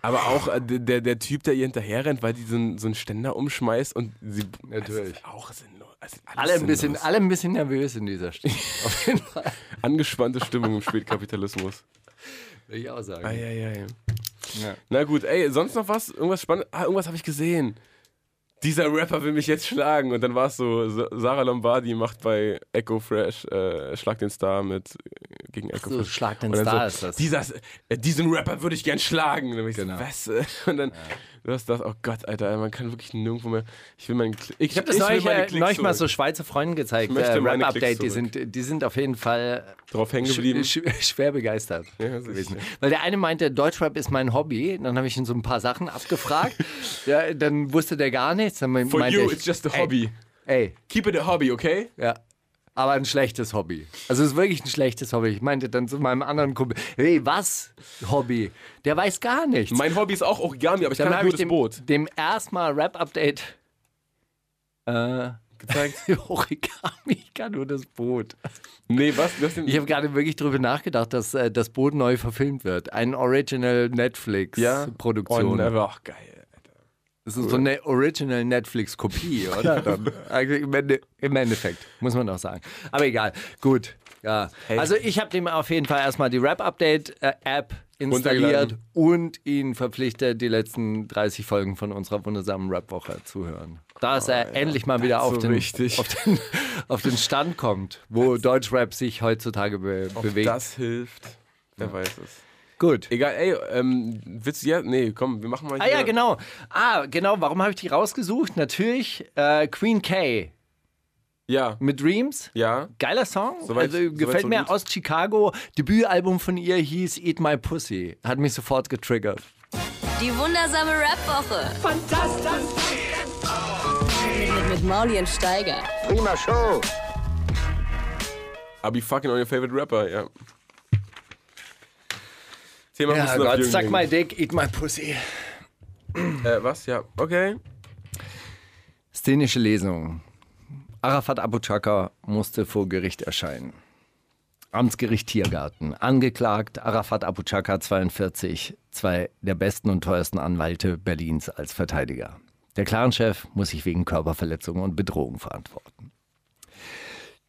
Aber auch äh, der, der- Typ, der ihr hinterher rennt, weil die so einen, so einen Ständer umschmeißt und sie. Natürlich. Also, auch sinnlos. Also Alle ein, bisschen, sinnlos. alle ein bisschen nervös in dieser Stimme. Auf jeden Fall. Angespannte Stimmung im Spätkapitalismus. Will ich auch sagen. Eieiei. Ja. Na gut, ey, sonst noch was? Irgendwas Spannendes? Ah, irgendwas habe ich gesehen. Dieser Rapper will mich jetzt schlagen. Und dann war es so, Sa- Sarah Lombardi macht bei Echo Fresh äh, Schlag den Star mit äh, gegen Echo so, Fresh. Schlag den Star so, ist das. Dieser, äh, diesen Rapper würde ich gern schlagen. Und dann Genau. so, was? Und dann, du hast das, oh Gott, Alter, man kann wirklich nirgendwo mehr. Ich will meinen Ich, Ich habe das neulich, äh, neulich mal so. Schweizer Freunden gezeigt. Ich möchte äh, Rap-Update, Klicks die sind, die sind auf jeden Fall drauf hängen geblieben. sch schwer begeistert. Ja, gewesen. Weil der eine meinte, Deutschrap ist mein Hobby. Dann habe ich ihn so ein paar Sachen abgefragt. ja, dann wusste der gar nichts. Dann For meinte you, ich, it's just a hobby. Ey, Keep it a hobby, okay? ja. Aber ein schlechtes Hobby. Also es ist wirklich ein schlechtes Hobby. Ich meinte dann zu meinem anderen Kumpel, hey, was Hobby? Der weiß gar nichts. Mein Hobby ist auch Origami, aber ich dann kann habe nur ich das dem, Boot. dem erstmal Rap-Update äh, Gezeigt. Origami, ich kann nur das Boot. Nee, was? Ich habe gerade wirklich drüber nachgedacht, dass äh, das Boot neu verfilmt wird. Ein Original ja? Netflix-Produktion. Oh, never. Ach, geil. Das ist so eine Original Netflix-Kopie, oder? Dann, im, Ende, Im Endeffekt, muss man auch sagen. Aber egal, gut. Ja. Also ich habe dem auf jeden Fall erstmal die Rap-Update-App installiert und ihn verpflichtet, die letzten 30 Folgen von unserer wundersamen Rap-Woche zu hören. Da ist er endlich mal wieder auf so den, auf, den, auf den Stand kommt, wo Deutschrap sich heutzutage be Ob bewegt. das hilft, wer weiß es. Gut. Egal, ey, ähm, willst du ja? Nee, komm, wir machen mal Ah hier. ja, genau. Ah, genau. Warum habe ich die rausgesucht? Natürlich äh, Queen K Ja, mit Dreams. ja. Geiler Song. Soweit- also gefällt so mir gut. aus Chicago. Debütalbum von ihr hieß Eat My Pussy. Hat mich sofort getriggert. Die wundersame Rap-Woche. Fantastisch. Mit, mit Mauli und Steiger. I'll be fucking on your favorite rapper, ja. Thema Ja auf Gott, suck my dick, eat my pussy. Äh, was? Ja, okay. Szenische Lesung. Arafat Abu Chaka musste vor Gericht erscheinen. Amtsgericht Tiergarten. Angeklagt Arafat Abu Chaka 42, zwei der besten und teuersten Anwälte Berlins als Verteidiger. Der Clanchef muss sich wegen Körperverletzung und Bedrohung verantworten.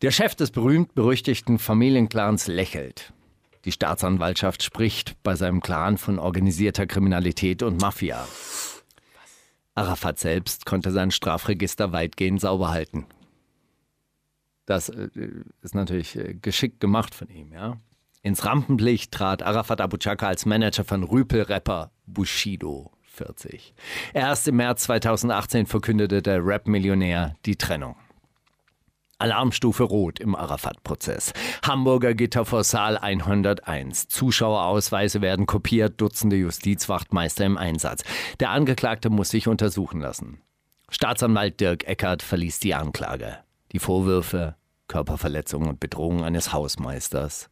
Der Chef des berühmt-berüchtigten Familienclans lächelt. Die Staatsanwaltschaft spricht bei seinem Clan von organisierter Kriminalität und Mafia. Arafat selbst konnte sein Strafregister weitgehend sauber halten. Das äh, ist natürlich äh, geschickt gemacht von ihm, ja. Ins Rampenlicht trat Arafat Abu Chaka als Manager von Rüpel-Rapper Bushido 40. Erst im März 2018 verkündete der Rap-Millionär die Trennung. Alarmstufe Rot im Arafat-Prozess. Hamburger Gitter vor Saal 101. Zuschauerausweise werden kopiert, Dutzende Justizwachtmeister im Einsatz. Der Angeklagte muss sich untersuchen lassen. Staatsanwalt Dirk Eckert verließ die Anklage. Die Vorwürfe Körperverletzung und Bedrohung eines Hausmeisters.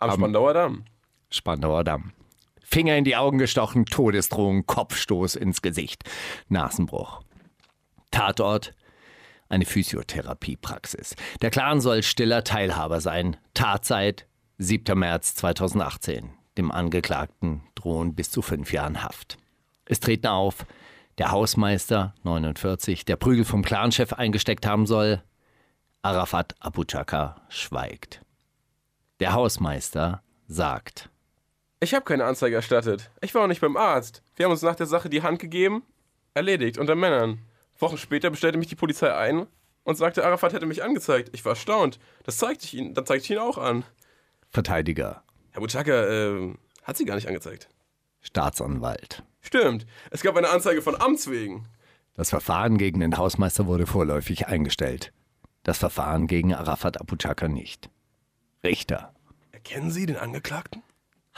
Am Spandauer Damm. Spandauer Damm. Finger in die Augen gestochen, Todesdrohung, Kopfstoß ins Gesicht, Nasenbruch. Tatort eine Physiotherapiepraxis. Der Clan soll stiller Teilhaber sein. Tatzeit 7. März 2018. Dem Angeklagten drohen bis zu fünf Jahren Haft. Es treten auf der Hausmeister 49, der Prügel vom Clanchef eingesteckt haben soll. Arafat Abu Chaka schweigt. Der Hausmeister sagt. Ich habe keine Anzeige erstattet. Ich war auch nicht beim Arzt. Wir haben uns nach der Sache die Hand gegeben. Erledigt, unter Männern. Wochen später bestellte mich die Polizei ein und sagte, Arafat hätte mich angezeigt. Ich war erstaunt. Das zeigte ich Ihnen, dann zeigte ich ihn auch an. Verteidiger. Herr Butchaka, äh, hat sie gar nicht angezeigt. Staatsanwalt. Stimmt. Es gab eine Anzeige von Amts wegen. Das Verfahren gegen den Hausmeister wurde vorläufig eingestellt. Das Verfahren gegen Arafat Abu Chaka nicht. Richter. Erkennen Sie den Angeklagten?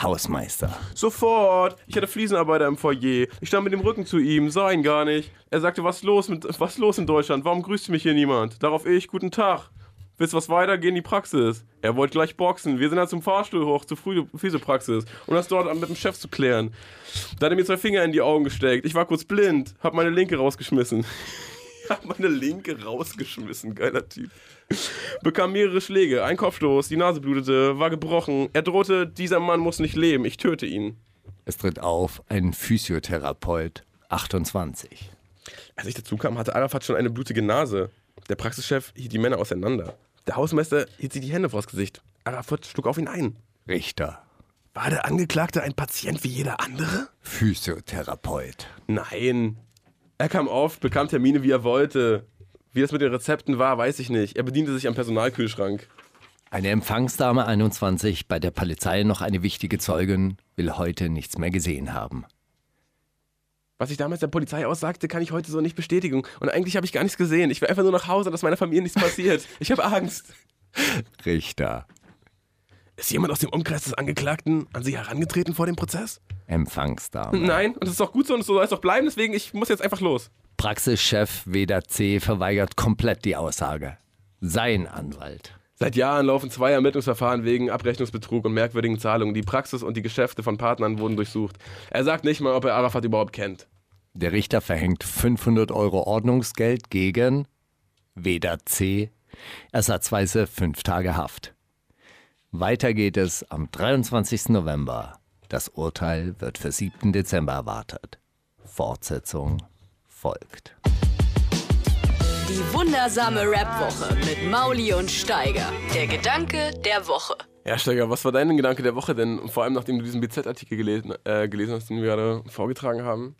Hausmeister. Sofort. Ich hatte Fliesenarbeiter im Foyer. Ich stand mit dem Rücken zu ihm, sah ihn gar nicht. Er sagte, was los mit was los in Deutschland? Warum grüßt mich hier niemand? Darauf ich, guten Tag. Wisst was weiter? Geh in die Praxis. Er wollte gleich boxen. Wir sind dann zum Fahrstuhl hoch, zur Physiopraxis, um das dort mit dem Chef zu klären. Da hat er mir zwei Finger in die Augen gesteckt. Ich war kurz blind, hab meine linke rausgeschmissen. hab meine linke rausgeschmissen, geiler Typ. Bekam mehrere Schläge, ein Kopfstoß, die Nase blutete, war gebrochen. Er drohte, dieser Mann muss nicht leben, ich töte ihn. Es tritt auf ein Physiotherapeut, 28. Als ich dazu kam, hatte Arafat schon eine blutige Nase. Der Praxischef hielt die Männer auseinander. Der Hausmeister hielt sich die Hände vors Gesicht. Arafat schlug auf ihn ein. Richter. War der Angeklagte ein Patient wie jeder andere? Physiotherapeut. Nein. Er kam oft, bekam Termine, wie er wollte. Wie das mit den Rezepten war, weiß ich nicht. Er bediente sich am Personalkühlschrank. Eine Empfangsdame 21, bei der Polizei noch eine wichtige Zeugin, will heute nichts mehr gesehen haben. Was ich damals der Polizei aussagte, kann ich heute so nicht bestätigen. Und eigentlich habe ich gar nichts gesehen. Ich will einfach nur nach Hause, dass meiner Familie nichts passiert. Ich habe Angst. Richter. Ist jemand aus dem Umkreis des Angeklagten an Sie herangetreten vor dem Prozess? Empfangsdame. Nein, und das ist auch gut so und so soll es doch bleiben, deswegen ich muss jetzt einfach los. Praxischef Weder C. verweigert komplett die Aussage. Sein Anwalt. Seit Jahren laufen zwei Ermittlungsverfahren wegen Abrechnungsbetrug und merkwürdigen Zahlungen. Die Praxis und die Geschäfte von Partnern wurden durchsucht. Er sagt nicht mal, ob er Arafat überhaupt kennt. Der Richter verhängt 500 Euro Ordnungsgeld gegen Weder C. Ersatzweise fünf Tage Haft. Weiter geht es am 23. November. Das Urteil wird für 7. Dezember erwartet. Fortsetzung folgt. Die wundersame Rap-Woche mit Mauli und Steiger. Der Gedanke der Woche. Ja, Steiger, was war dein Gedanke der Woche denn? Vor allem, nachdem du diesen BZ-Artikel gelesen, äh, gelesen hast, den wir gerade vorgetragen haben.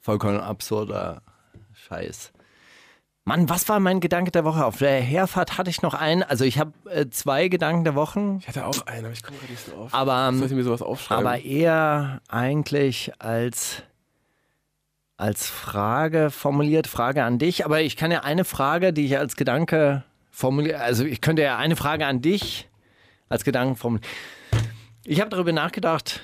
Vollkommen absurder Scheiß. Mann, was war mein Gedanke der Woche? Auf der Herfahrt hatte ich noch einen. Also ich habe äh, zwei Gedanken der Wochen. Ich hatte auch einen, aber ich komme gerade nicht so auf. Aber, Soll ich mir sowas aufschreiben? aber eher eigentlich als, als Frage formuliert, Frage an dich. Aber ich kann ja eine Frage, die ich als Gedanke formuliere, also ich könnte ja eine Frage an dich als Gedanken formulieren. Ich habe darüber nachgedacht,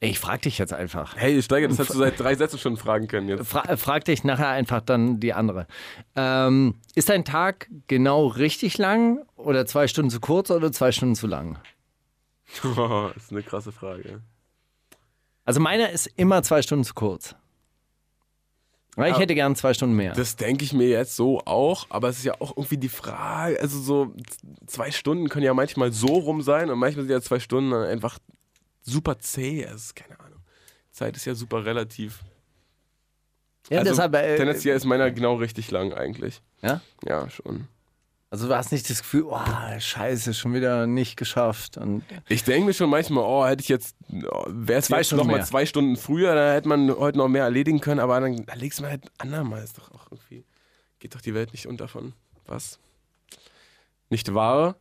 ich frage dich jetzt einfach. hey, Steiger, das hättest du seit drei Sätzen schon fragen können jetzt. Fra frag dich nachher einfach dann die andere. Ähm, ist dein Tag genau richtig lang oder zwei Stunden zu kurz oder zwei Stunden zu lang? das ist eine krasse Frage. Also meiner ist immer zwei Stunden zu kurz. Weil ich hätte gern zwei Stunden mehr. Das denke ich mir jetzt so auch, aber es ist ja auch irgendwie die Frage, also so zwei Stunden können ja manchmal so rum sein und manchmal sind ja zwei Stunden dann einfach super zäh. Es ist keine Ahnung. Zeit ist ja super relativ. ja, also, deshalb, äh, tendenziell ist meiner genau richtig lang eigentlich. ja? Ja, schon. Also du hast nicht das Gefühl, oh, scheiße, schon wieder nicht geschafft. Und Ich denke mir schon manchmal, oh, hätte ich jetzt, oh, wäre es jetzt Stunden noch mal mehr. zwei Stunden früher, dann hätte man heute noch mehr erledigen können, aber dann, dann legst du mal halt andermal. Ist doch auch irgendwie, geht doch die Welt nicht unter von was? Nicht wahr?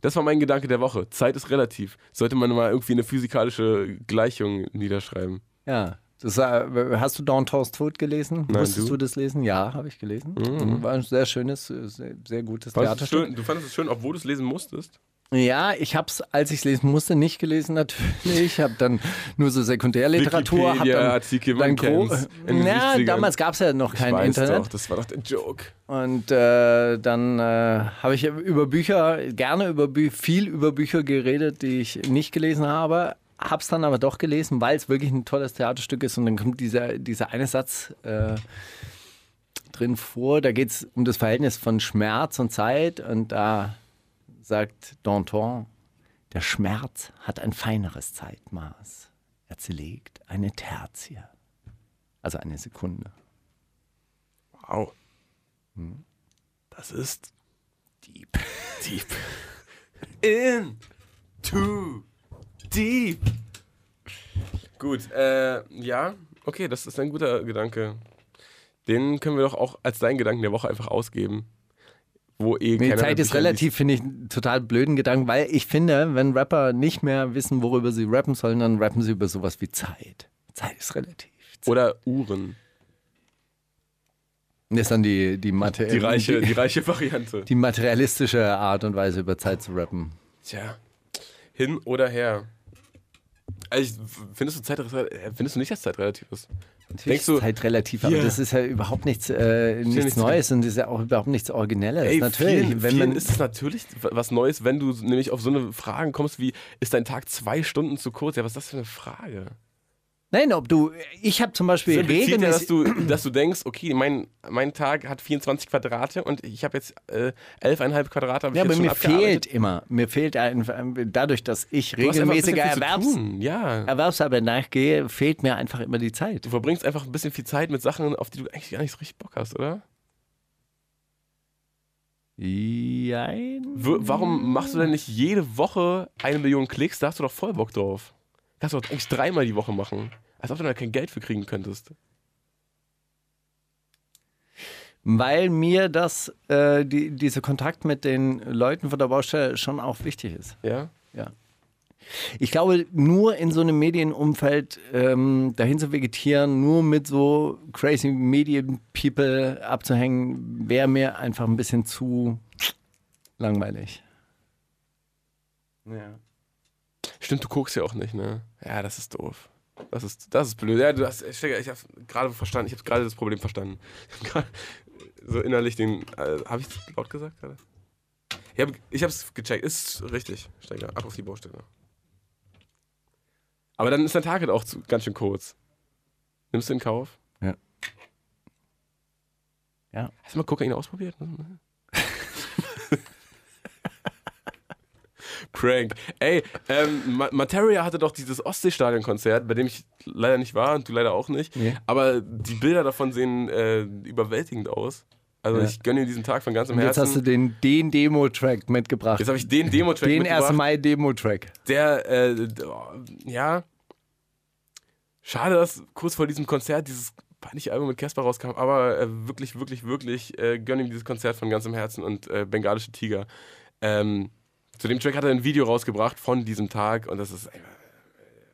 Das war mein Gedanke der Woche. Zeit ist relativ. Sollte man mal irgendwie eine physikalische Gleichung niederschreiben. Ja. Das, äh, hast du Dantons Tod gelesen? Nein, Musstest du? du? das lesen? Ja, habe ich gelesen. War ein sehr schönes, sehr, sehr gutes Theaterstück. schön, du fandest es schön, obwohl du es lesen musstest? Ja, ich habe es, als ich es lesen musste, nicht gelesen natürlich. Ich habe dann nur so Sekundärliteratur. hab dann, Wikipedia-Artikel, man dann Ja, 70ern. damals gab es ja noch Ich kein weiß Internet. doch, das war doch der Joke. Und äh, dann äh, habe ich über Bücher, gerne über Bü viel über Bücher geredet, die ich nicht gelesen habe. Hab's dann aber doch gelesen, weil es wirklich ein tolles Theaterstück ist. Und dann kommt dieser, dieser eine Satz äh, drin vor. Da geht es um das Verhältnis von Schmerz und Zeit. Und da sagt Danton, der Schmerz hat ein feineres Zeitmaß. Er zerlegt eine Tertie. Also eine Sekunde. Wow. Das ist Deep. deep. In. Too. Deep. Gut, äh, ja, okay, das ist ein guter Gedanke. Den können wir doch auch als deinen Gedanken der Woche einfach ausgeben. Wo eh Nee, keiner Zeit ist relativ, finde ich, einen total blöden Gedanken, weil ich finde, wenn Rapper nicht mehr wissen, worüber sie rappen sollen, dann rappen sie über sowas wie Zeit. Zeit ist relativ. liest. Oder Uhren. Das ist dann die, die, Mathe Die reiche, die die, reiche Variante. die materialistische Art und Weise, über Zeit zu rappen. Tja. Hin oder her. Also, findest du Zeit äh, findest du nicht, dass Zeit relativ ist? Natürlich Denkst ist du- Zeit relativ, aber das ist ja überhaupt nichts, äh, nichts Neues und ist ja auch überhaupt nichts Originelles. Ey, Natürlich, vielen, wenn vielen man ist es natürlich was Neues, wenn du nämlich auf so eine Fragen kommst wie, ist dein Tag zwei Stunden zu kurz? Ja, was ist das für eine Frage? Nein, ob du, ich habe zum Beispiel Das bezieht ja, dass du, dass du denkst, okay, mein, mein Tag hat 24 Quadrate und ich habe jetzt äh, 11,5 Quadrate. hab ja, aber mir fehlt immer, mir fehlt einfach, dadurch, dass ich regelmäßiger Erwerbs. Ja. Erwerbsarbeit nachgehe, fehlt mir einfach immer die Zeit. Du verbringst einfach ein bisschen viel Zeit mit Sachen, auf die du eigentlich gar nicht so richtig Bock hast, oder? Jein. Warum machst du denn nicht jede Woche eine Million Klicks? Da hast du doch voll Bock drauf. Kannst du doch eigentlich dreimal die Woche machen. Als ob du da kein Geld für kriegen könntest. Weil mir das, äh, die, dieser Kontakt mit den Leuten von der Baustelle schon auch wichtig ist. Ja? Ja. Ich glaube, nur in so einem Medienumfeld ähm, dahin zu vegetieren, nur mit so crazy Medien-People abzuhängen, wäre mir einfach ein bisschen zu langweilig. Ja. Stimmt, du guckst ja auch nicht, ne? Ja, das ist doof. Das ist, das ist blöd. Ja, du hast, ich, ich habe gerade verstanden, ich habe gerade das Problem verstanden. Grad so innerlich den, äh, habe ich es laut gesagt gerade? Ich habe ich hab's gecheckt, ist richtig. Steiger, ab auf die Baustelle. Aber dann ist dein Tag halt auch zu, ganz schön kurz. Nimmst du in Kauf? Ja. Ja. Hast du mal Kokain ausprobiert? Prank. Ey, ähm, Ma Materia hatte doch dieses Ostseestadion-Konzert, bei dem ich leider nicht war und du leider auch nicht. Nee. Aber die Bilder davon sehen äh, überwältigend aus. Also Ja. ich gönne ihm diesen Tag von ganzem Und jetzt Herzen. hast du den, den Demo-Track mitgebracht. Jetzt habe ich den Demo-Track den mitgebracht. 1. Mai-Demo-Track. Der, äh, ja. Schade, dass kurz vor diesem Konzert dieses peinliche Album mit Casper rauskam, aber äh, wirklich, wirklich, wirklich äh, gönne ihm dieses Konzert von ganzem Herzen und äh, Bengalische Tiger. Ähm, zu dem Track hat er ein Video rausgebracht von diesem Tag und das ist, äh,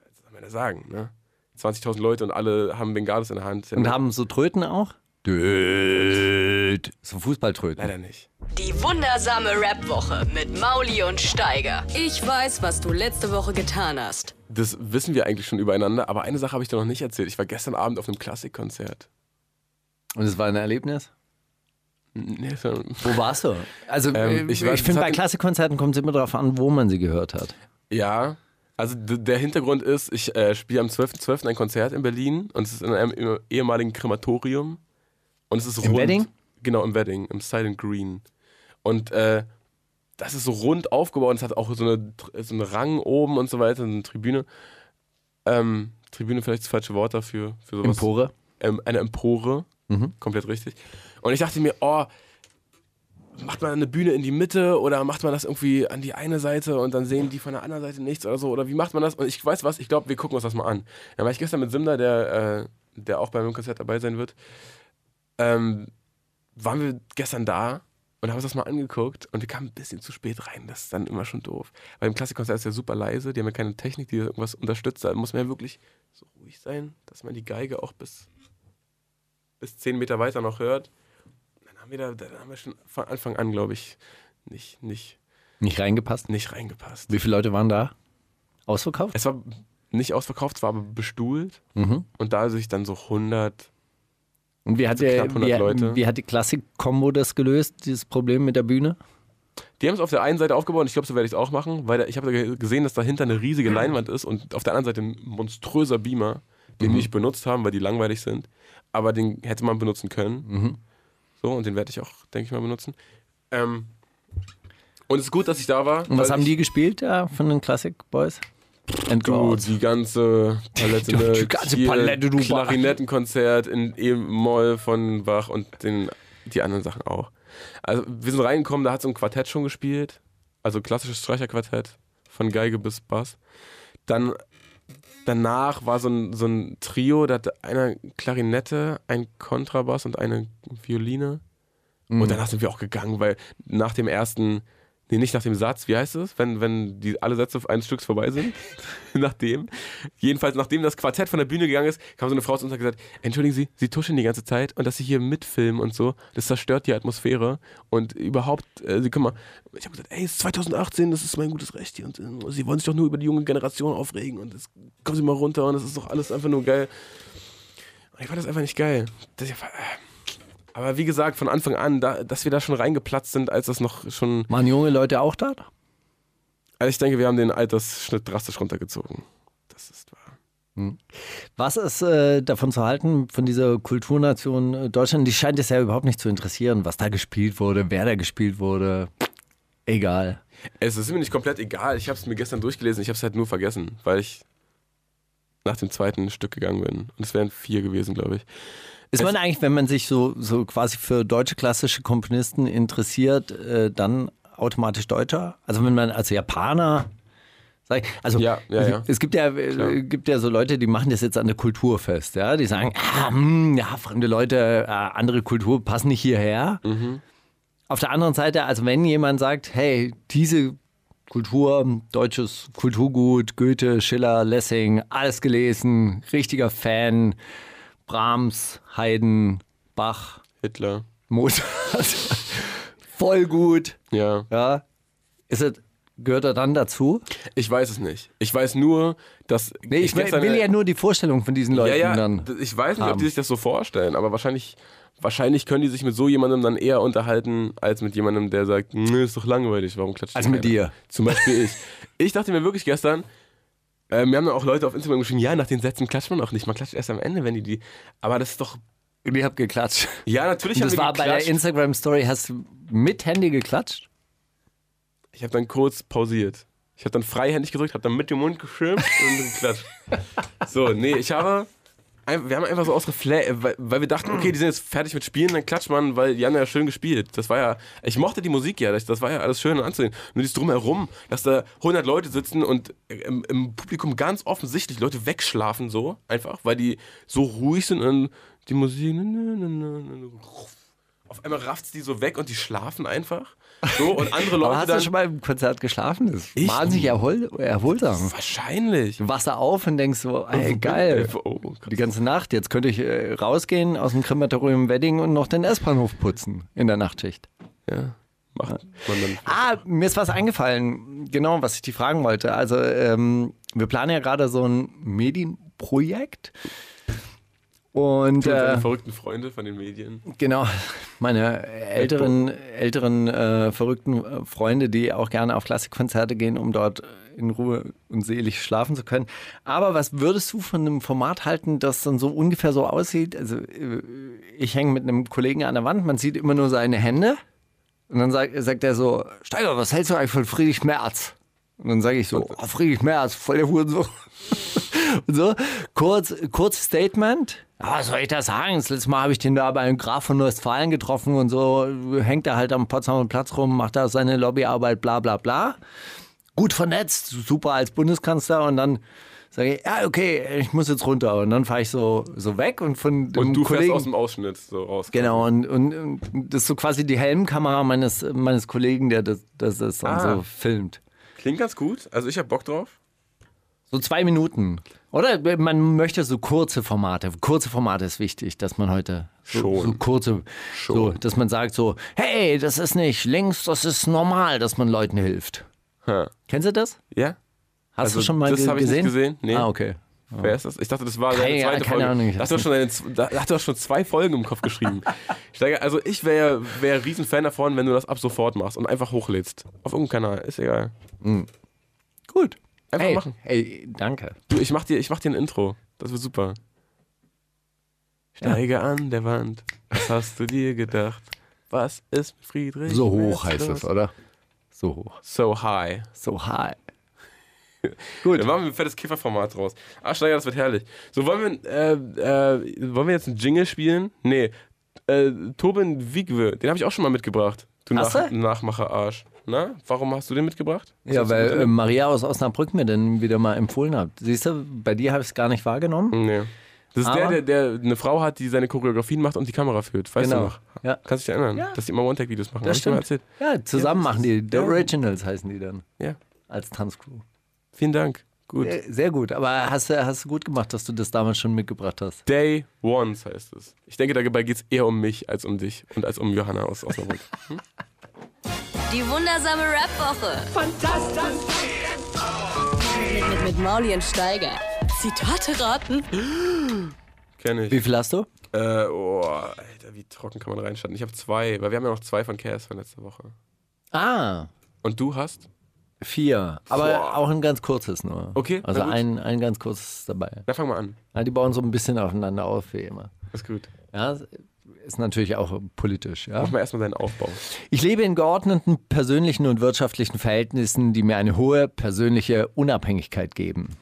was soll man da sagen, ne? 20.000 Leute und alle haben Bengalis in der Hand. Und haben so Tröten auch? Död. So Fußballtröten. Leider nicht. Die wundersame Rap-Woche mit Mauli und Steiger. Ich weiß, was du letzte Woche getan hast. Das wissen wir eigentlich schon übereinander, aber eine Sache habe ich dir noch nicht erzählt. Ich war gestern Abend auf einem Klassikkonzert. Und es war ein Erlebnis? Nee, war- Wo warst du? Also Ähm, äh, ich ich, finde, bei Klassikkonzerten kommt es immer darauf an, wo man sie gehört hat. Ja, also der Hintergrund ist, ich äh, spiele am 12.12. ein Konzert in Berlin und es ist in einem eh- ehemaligen Krematorium. Und es ist Im rund. Wedding? Genau, im Wedding, im Silent Green. Und äh, das ist so rund aufgebaut und es hat auch so eine, so einen Rang oben und so weiter, eine Tribüne. Ähm, Tribüne vielleicht das falsche Wort dafür. Für sowas. Empore. Ähm, eine Empore, Mhm. komplett richtig. Und ich dachte mir, oh, macht man eine Bühne in die Mitte oder macht man das irgendwie an die eine Seite und dann sehen die von der anderen Seite nichts oder so? Oder wie macht man das? Und ich weiß was, ich glaube, wir gucken uns das mal an. Dann war ich gestern mit Simda, der, äh, der auch bei meinem Konzert dabei sein wird. Ähm, waren wir gestern da und haben uns das mal angeguckt und wir kamen ein bisschen zu spät rein. Das ist dann immer schon doof. Weil im Klassikkonzert ist ja super leise, die haben ja keine Technik, die irgendwas unterstützt. Da muss man ja wirklich so ruhig sein, dass man die Geige auch bis, bis zehn Meter weiter noch hört. Haben wir da, da haben wir schon von Anfang an, glaube ich, nicht, nicht, Nicht reingepasst? nicht reingepasst. Wie viele Leute waren da? Ausverkauft? Es war nicht ausverkauft, es war aber bestuhlt. Und da sich dann so 100, Und wie hat, Also der, knapp 100 wie, Leute. wie hat die Klassik-Kombo das gelöst, dieses Problem mit der Bühne? Die haben es auf der einen Seite aufgebaut und ich glaube, so werde ich es auch machen, weil da, ich habe ge- gesehen, dass dahinter eine riesige Leinwand ist und auf der anderen Seite ein monströser Beamer, den Mhm. wir nicht benutzt haben, weil die langweilig sind. Aber den hätte man benutzen können. Mhm. So, und den werde ich auch, denke ich mal, benutzen. Ähm, und es ist gut, dass ich da war. Und was haben die gespielt da von den Classic Boys? And Du, die ganze Palette, Die- ne? die ganze Palette, du Klarinettenkonzert in E-Moll von Bach und den, die anderen Sachen auch. Also wir sind reingekommen, da hat so ein Quartett schon gespielt. Also klassisches Streicherquartett, von Geige bis Bass. Dann danach war so ein, so ein Trio, da hatte einer Klarinette, ein Kontrabass und eine Violine. Mhm. Und danach sind wir auch gegangen, weil nach dem ersten, nee, nicht nach dem Satz, wie heißt es, wenn, wenn die alle Sätze eines Stücks vorbei sind? nachdem. Jedenfalls, nachdem das Quartett von der Bühne gegangen ist, kam so eine Frau zu uns und hat gesagt, entschuldigen Sie, Sie tuschen die ganze Zeit und dass Sie hier mitfilmen und so, das zerstört die Atmosphäre und überhaupt, äh, Sie können mal, ich habe gesagt, ey, es ist 2018, das ist mein gutes Recht hier und äh, Sie wollen sich doch nur über die junge Generation aufregen und das, kommen Sie mal runter und das ist doch alles einfach nur geil. Und ich fand das einfach nicht geil. Das, ja- aber wie gesagt, von Anfang an, da, dass wir da schon reingeplatzt sind, als das noch schon. Waren junge Leute auch da? Also ich denke, wir haben den Altersschnitt drastisch runtergezogen. Das ist wahr. Was ist äh, davon zu halten, von dieser Kulturnation äh, Deutschland? Die scheint es ja überhaupt nicht zu interessieren, was da gespielt wurde, wer da gespielt wurde. Egal. Es ist mir nicht komplett egal. Ich habe es mir gestern durchgelesen. Ich habe es halt nur vergessen, weil ich nach dem zweiten Stück gegangen bin. Und es wären vier gewesen, glaube ich. Ist man eigentlich, wenn man sich so, so quasi für deutsche klassische Komponisten interessiert, äh, dann automatisch Deutscher? Also wenn man als Japaner, sag ich, also Ja, ja, es, ja. es gibt ja, äh, gibt ja so Leute, die machen das jetzt an der Kultur fest, ja, die sagen, ah, hm, ja, fremde Leute, äh, andere Kultur passen nicht hierher. Mhm. Auf der anderen Seite, also wenn jemand sagt, hey, diese Kultur, deutsches Kulturgut, Goethe, Schiller, Lessing, alles gelesen, richtiger Fan, Brahms, Haydn, Bach, Hitler. Mozart, voll gut, Ja. ja. Ist es, gehört er dann dazu? Ich weiß es nicht. Ich weiß nur, dass. Nee, ich, will- gestern- will ja nur die Vorstellung von diesen Leuten ja, ja, dann. ich weiß nicht, ob haben. die sich das so vorstellen, aber wahrscheinlich, wahrscheinlich können die sich mit so jemandem dann eher unterhalten, als mit jemandem, der sagt, "Nö, ist doch langweilig, warum klatscht Als denn mit keiner?" dir. Zum Beispiel ich. Ich dachte mir wirklich gestern, äh, mir haben dann auch Leute auf Instagram geschrieben, ja, nach den Sätzen klatscht man auch nicht, man klatscht erst am Ende, wenn die die, aber das ist doch, Ich hab geklatscht. ja, natürlich Und haben das wir war bei der geklatscht. Instagram-Story, hast du mit Handy geklatscht? Ich habe dann kurz pausiert. Ich habe dann freihändig gedrückt, habe dann mit dem Mund geschirmt und geklatscht. So, nee, ich habe. Wir haben einfach so aus Reflex, weil, wir dachten, okay, die sind jetzt fertig mit Spielen, dann klatscht man, weil die haben ja schön gespielt. Das war ja, ich mochte die Musik ja, das, das war ja alles schön anzusehen. Nur dieses Drumherum, dass da 100 Leute sitzen und im, im Publikum ganz offensichtlich Leute wegschlafen so, einfach, weil die so ruhig sind und die Musik, auf einmal rafft's die so weg und die schlafen einfach. So, und andere Leute Aber hast dann, du schon mal im Konzert geschlafen? Das ist Ich? wahnsinnig erhol erholsam. Wahrscheinlich. Du wachst da auf und denkst so, ey, geil. Oh, krass. Die ganze Nacht. Jetzt könnte ich äh, rausgehen aus dem Krematorium Wedding und noch den S-Bahnhof putzen in der Nachtschicht. Ja, macht man dann. Ah, mir ist was eingefallen, genau, was ich dir fragen wollte. Also, ähm, wir planen ja gerade so ein Medienprojekt. Und äh, seine verrückten Freunde von den Medien. genau, meine älteren, älteren äh, verrückten äh, Freunde, die auch gerne auf Klassikkonzerte gehen, um dort in Ruhe und selig schlafen zu können. Aber was würdest du von einem Format halten, das dann so ungefähr so aussieht? Also, äh, ich hänge mit einem Kollegen an der Wand, man sieht immer nur seine Hände. Und dann sagt, sagt er so, Steiger, was hältst du eigentlich von Friedrich Merz? Und dann sage ich so, oh, Friedrich Merz, voll der Hurensohn. Und so, kurz, kurz Statement. Was soll ich da sagen? Das letzte Mal habe ich den da bei einem Graf von Nordwestfalen getroffen und so hängt er halt am Potsdamer Platz rum, macht da seine Lobbyarbeit, bla bla bla. Gut vernetzt, super als Bundeskanzler und dann sage ich, ja, okay, ich muss jetzt runter. Und dann fahre ich so, so weg und von dem Und du Kollegen. fährst aus dem Ausschnitt so raus. Genau, und, und, und das ist so quasi die Helmkamera meines, meines Kollegen, der das, das, dann Ah. so filmt. Klingt ganz gut. Also ich hab Bock drauf. So zwei Minuten. Oder man möchte so kurze Formate. Kurze Formate ist wichtig, dass man heute so, Schon. so kurze, so, Schon. dass man sagt so, hey, das ist nicht links, das ist normal, dass man Leuten hilft. Ha. Kennst du das? Ja? Hast Also, du schon mal das ge hab ich nicht gesehen? gesehen, nee. Ah, okay. Wer ist das? Ich dachte, das war Keine- seine zweite keine Folge. Ahnung, ich da, hast du schon eine, hast du schon zwei Folgen im Kopf geschrieben. ich denke, also ich wäre wär riesen Fan davon, wenn du das ab sofort machst und einfach hochlädst. Auf irgendeinem Kanal, ist egal. Gut. Einfach hey, machen. Hey, danke. Du, ich mach dir, ich mach dir ein Intro. Das wird super. Steige an der Wand. Was hast du dir gedacht? Was ist mit Friedrich? So hoch heißt es, oder? So hoch. So high. So high. Gut. Dann machen wir ein fettes Kifferformat draus. Ah, Steiger, das wird herrlich. So, wollen wir, äh, äh, wollen wir jetzt einen Jingle spielen? Nee. Äh, Tobin Wigwe, den habe ich auch schon mal mitgebracht. Du Nach du? Nachmacher-Arsch. Na, warum hast du den mitgebracht? Was Ja, weil mit äh? Maria aus Osnabrück mir dann wieder mal empfohlen hat. Siehst du, bei dir habe ich es gar nicht wahrgenommen. Nee. Das ist Aber- der, der, der eine Frau hat, die seine Choreografien macht und die Kamera führt. Weißt Genau. du noch? Ja. Kannst du dich erinnern? Dass die immer One-Tag-Videos machen. Das stimmt. erzählt. Ja, zusammen Ja, machen die. The ja. Originals heißen die dann. Ja. Als Tanzcrew. Vielen Dank. Gut. Äh, Sehr gut, aber hast du hast du gut gemacht, dass du das damals schon mitgebracht hast. Day Ones heißt es. Ich denke, dabei geht es eher um mich als um dich und als um Johanna aus Osnabrück. Die wundersame Rap-Woche. Fantastisch. Mit, mit, mit Mauli und Steiger. Zitate raten. Kenn ich. Wie viel hast du? Äh, oh, Alter, wie trocken kann man reinstarten? Ich habe zwei, weil wir haben ja noch zwei von Cass von letzter Woche. Ah, Und du hast? vier. Aber Boah. auch ein ganz kurzes nur. Okay, Also ein, ein ganz kurzes dabei. Na, fang mal an. Ja, die bauen so ein bisschen aufeinander auf, wie immer. Ist gut. Ja, ist natürlich auch politisch. Ja. Mach mal erstmal deinen Aufbau. Ich lebe in geordneten persönlichen und wirtschaftlichen Verhältnissen, die mir eine hohe persönliche Unabhängigkeit geben.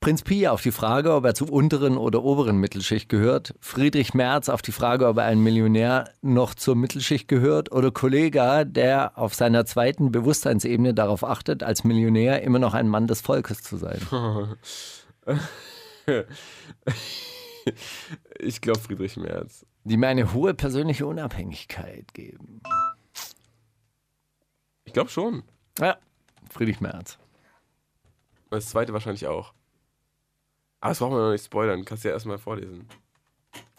Prinz Pi auf die Frage, ob er zur unteren oder oberen Mittelschicht gehört. Friedrich Merz auf die Frage, ob er ein Millionär noch zur Mittelschicht gehört. Oder Kollega, der auf seiner zweiten Bewusstseinsebene darauf achtet, als Millionär immer noch ein Mann des Volkes zu sein. Ich glaube Friedrich Merz. Die mir eine hohe persönliche Unabhängigkeit geben. Ich glaube schon. Ja, Friedrich Merz. Das zweite wahrscheinlich auch. Aber das brauchen wir noch nicht spoilern. Kannst du ja erstmal vorlesen.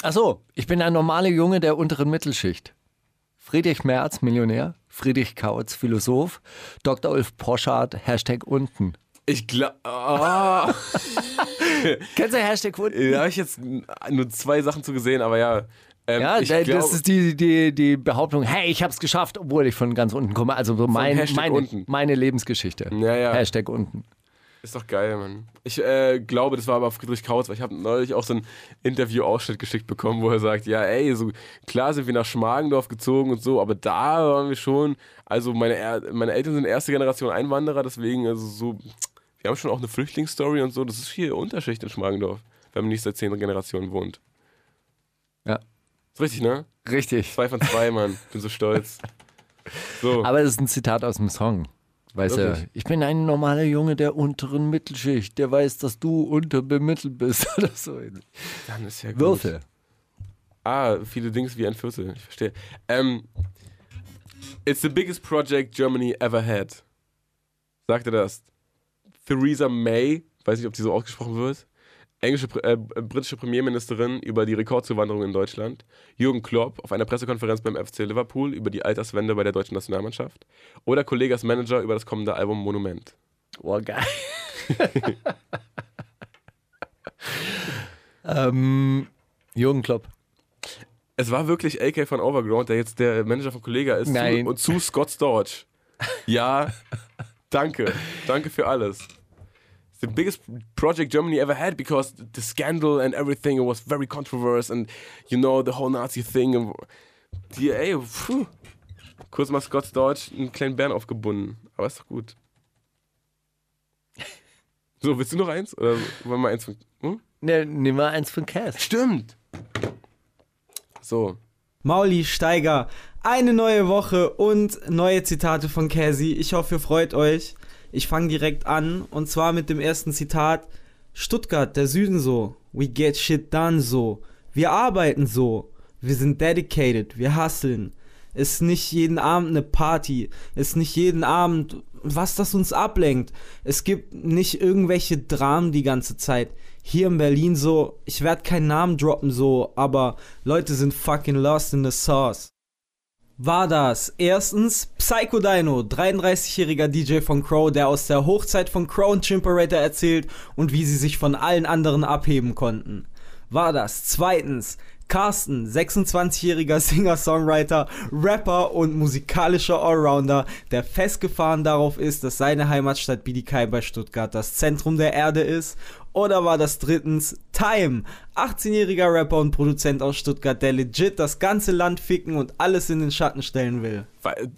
Ach so, ich bin ein normaler Junge der unteren Mittelschicht. Friedrich Merz, Millionär. Friedrich Kautz, Philosoph. Dr. Ulf Poschardt, Hashtag unten. Ich glaube. Oh. Kennst du Hashtag unten? da habe ich jetzt nur zwei Sachen zu gesehen, aber ja. Ähm, Ja, da- glaub- das ist die, die, die Behauptung, hey, ich hab's geschafft, obwohl ich von ganz unten komme. Also so mein, meine, unten. meine Lebensgeschichte. Ja, ja. Hashtag unten. Ist doch geil, Mann. Ich äh, glaube, das war aber Friedrich Kautz, weil ich habe neulich auch so einen Interview-Ausschnitt geschickt bekommen, wo er sagt, ja, ey, so klar sind wir nach Schmargendorf gezogen und so, aber da waren wir schon, also meine, meine Eltern sind erste Generation Einwanderer, deswegen, also so, wir haben schon auch eine Flüchtlingsstory und so, das ist viel Unterschicht in Schmargendorf, wenn man nicht seit zehn Generationen wohnt. Ja, Ist richtig, ne? richtig. Zwei von zwei, Mann. Bin so stolz. So. Aber das ist ein Zitat aus dem Song. Weißt du, ich bin ein normaler Junge der unteren Mittelschicht, der weiß, dass du unterbemittelt bist oder so. Dann ist ja gut. Würfel. Ah, viele Dings wie ein Viertel. Ich verstehe. Ähm, it's the biggest project Germany ever had. Sagte das. Theresa May, weiß nicht, ob die so ausgesprochen wird. Englische, äh, britische Premierministerin über die Rekordzuwanderung in Deutschland. Jürgen Klopp auf einer Pressekonferenz beim FC Liverpool über die Alterswende bei der deutschen Nationalmannschaft. Oder Kollegas Manager über das kommende Album Monument. Oh, geil. ähm, Jürgen Klopp. Es war wirklich AK von Overground, der jetzt der Manager von Kollega ist. Nein. Zu, und zu Scott Storch. Ja, danke. Danke für alles. The biggest project Germany ever had because the scandal and everything it was very controversial and you know the whole Nazi thing. And die, ey, pfuh. Kurz mal Scott Storch einen kleinen Bären aufgebunden. Aber ist doch gut. So, willst du noch eins? Oder wollen wir eins von. Hm? Ne, nimm mal eins von Cass. Stimmt. So. Mauli Steiger, eine neue Woche und neue Zitate von Casey. Ich hoffe, ihr freut euch. Ich fange direkt an und zwar mit dem ersten Zitat. Stuttgart, der Süden so. We get shit done so. Wir arbeiten so. Wir sind dedicated. Wir hustlen. Ist nicht jeden Abend eine Party. Ist nicht jeden Abend was das uns ablenkt. Es gibt nicht irgendwelche Dramen die ganze Zeit. Hier in Berlin so, ich werde keinen Namen droppen so, aber Leute sind fucking lost in the sauce. War das erstens Psycho Dino, 33-jähriger DJ von Crow, der aus der Hochzeit von Crow und Chimperator erzählt und wie sie sich von allen anderen abheben konnten. War das zweitens Carsten, 26-jähriger Singer-Songwriter, Rapper und musikalischer Allrounder, der festgefahren darauf ist, dass seine Heimatstadt Bietigheim bei Stuttgart das Zentrum der Erde ist? Oder war das drittens Time, 18-jähriger Rapper und Produzent aus Stuttgart, der legit das ganze Land ficken und alles in den Schatten stellen will?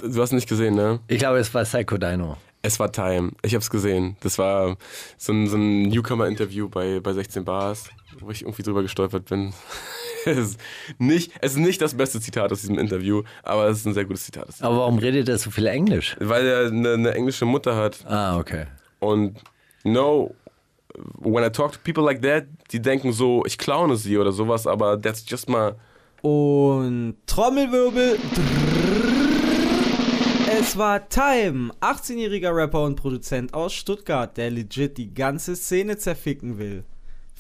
Du hast nicht gesehen, ne? Ich glaube, es war Psycho Dino. Es war Time. Ich hab's gesehen. Das war so ein, so ein Newcomer-Interview bei, bei 16 Bars, wo ich irgendwie drüber gestolpert bin. Es, ist nicht, es ist nicht das beste Zitat aus diesem Interview, aber es ist ein sehr gutes Zitat. Aber warum redet er so viel Englisch? Weil er eine, eine englische Mutter hat. Ah, okay. Und no, when I talk to people like that, die denken so, ich klaune sie oder sowas, aber that's just my. Und Trommelwirbel. Es war Time, 18-jähriger Rapper und Produzent aus Stuttgart, der legit die ganze Szene zerficken will.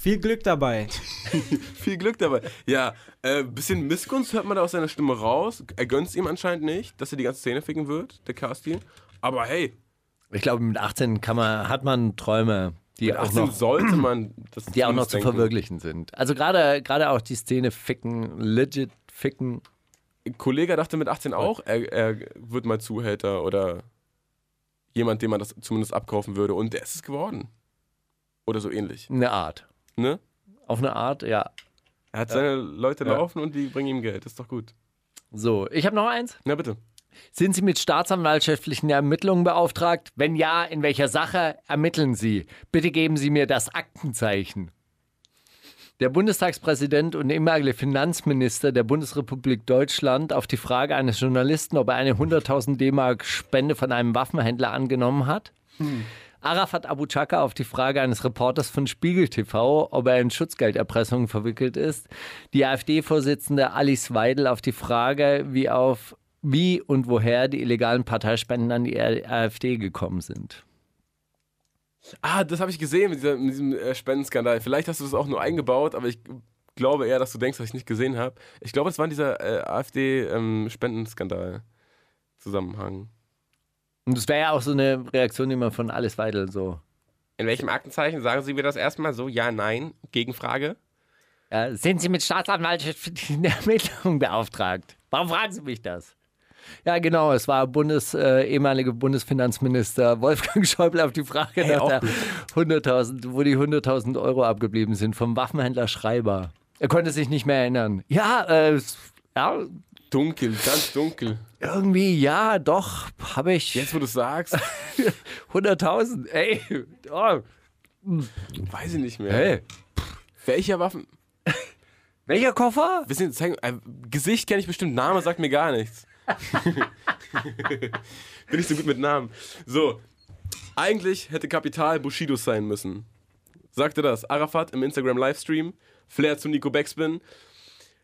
Viel Glück dabei. Viel Glück dabei. Ja, äh, bisschen Missgunst hört man da aus seiner Stimme raus. Er gönnt es ihm anscheinend nicht, dass er die ganze Szene ficken wird, der Casti. Aber hey. Ich glaube, mit 18 kann man, hat man Träume, die mit 18 auch noch, sollte man das die auch noch zu denken. verwirklichen sind. Also gerade gerade auch die Szene ficken, legit ficken. Ein Kollege dachte mit 18 auch, er, er wird mal Zuhälter oder jemand, dem man das zumindest abkaufen würde. Und der ist es geworden. Oder so ähnlich. Eine Art. Ne? Auf eine Art, ja. Er hat seine Leute Ja. laufen und die bringen ihm Geld. Ist doch gut. So, ich habe noch eins. Na bitte. Sind Sie mit staatsanwaltschaftlichen Ermittlungen beauftragt? Wenn ja, in welcher Sache ermitteln Sie? Bitte geben Sie mir das Aktenzeichen. Der Bundestagspräsident und ehemalige Finanzminister der Bundesrepublik Deutschland auf die Frage eines Journalisten, ob er eine 100.000 D-Mark Spende von einem Waffenhändler angenommen hat. Arafat Abu Chaka auf die Frage eines Reporters von Spiegel TV, ob er in Schutzgelderpressungen verwickelt ist. Die AfD-Vorsitzende Alice Weidel auf die Frage, wie auf wie und woher die illegalen Parteispenden an die AfD gekommen sind. Ah, das habe ich gesehen mit, dieser, mit diesem äh, Spendenskandal. Vielleicht hast du das auch nur eingebaut, aber ich glaube eher, dass du denkst, dass ich nicht gesehen habe. Ich glaube, es war dieser äh, AfD-Spendenskandal-Zusammenhang. Und das wäre ja auch so eine Reaktion, die man von Alice Weidel so. In welchem Aktenzeichen sagen Sie mir das erstmal so? Ja, nein? Gegenfrage? Ja, sind Sie mit staatsanwaltlichen Ermittlungen beauftragt? Warum fragen Sie mich das? Ja, genau, es war Bundes, äh, ehemalige Bundesfinanzminister Wolfgang Schäuble auf die Frage nach auch der 100.000, wo die 100.000 Euro abgeblieben sind, vom Waffenhändler Schreiber. Er konnte sich nicht mehr erinnern. Ja, äh, ja, Dunkel, ganz dunkel. irgendwie, ja, doch, habe ich. Jetzt, wo du sagst, 100.000, ey. Oh, weiß ich nicht mehr. hey. Welcher Waffen? Welcher Koffer? Bisschen zeigen, äh, Gesicht kenne ich bestimmt, Name sagt mir gar nichts. Bin ich so gut mit Namen. So, eigentlich hätte Kapital Bushidos sein müssen. Sagte das Arafat im Instagram Livestream, Flair zu Nico Backspin,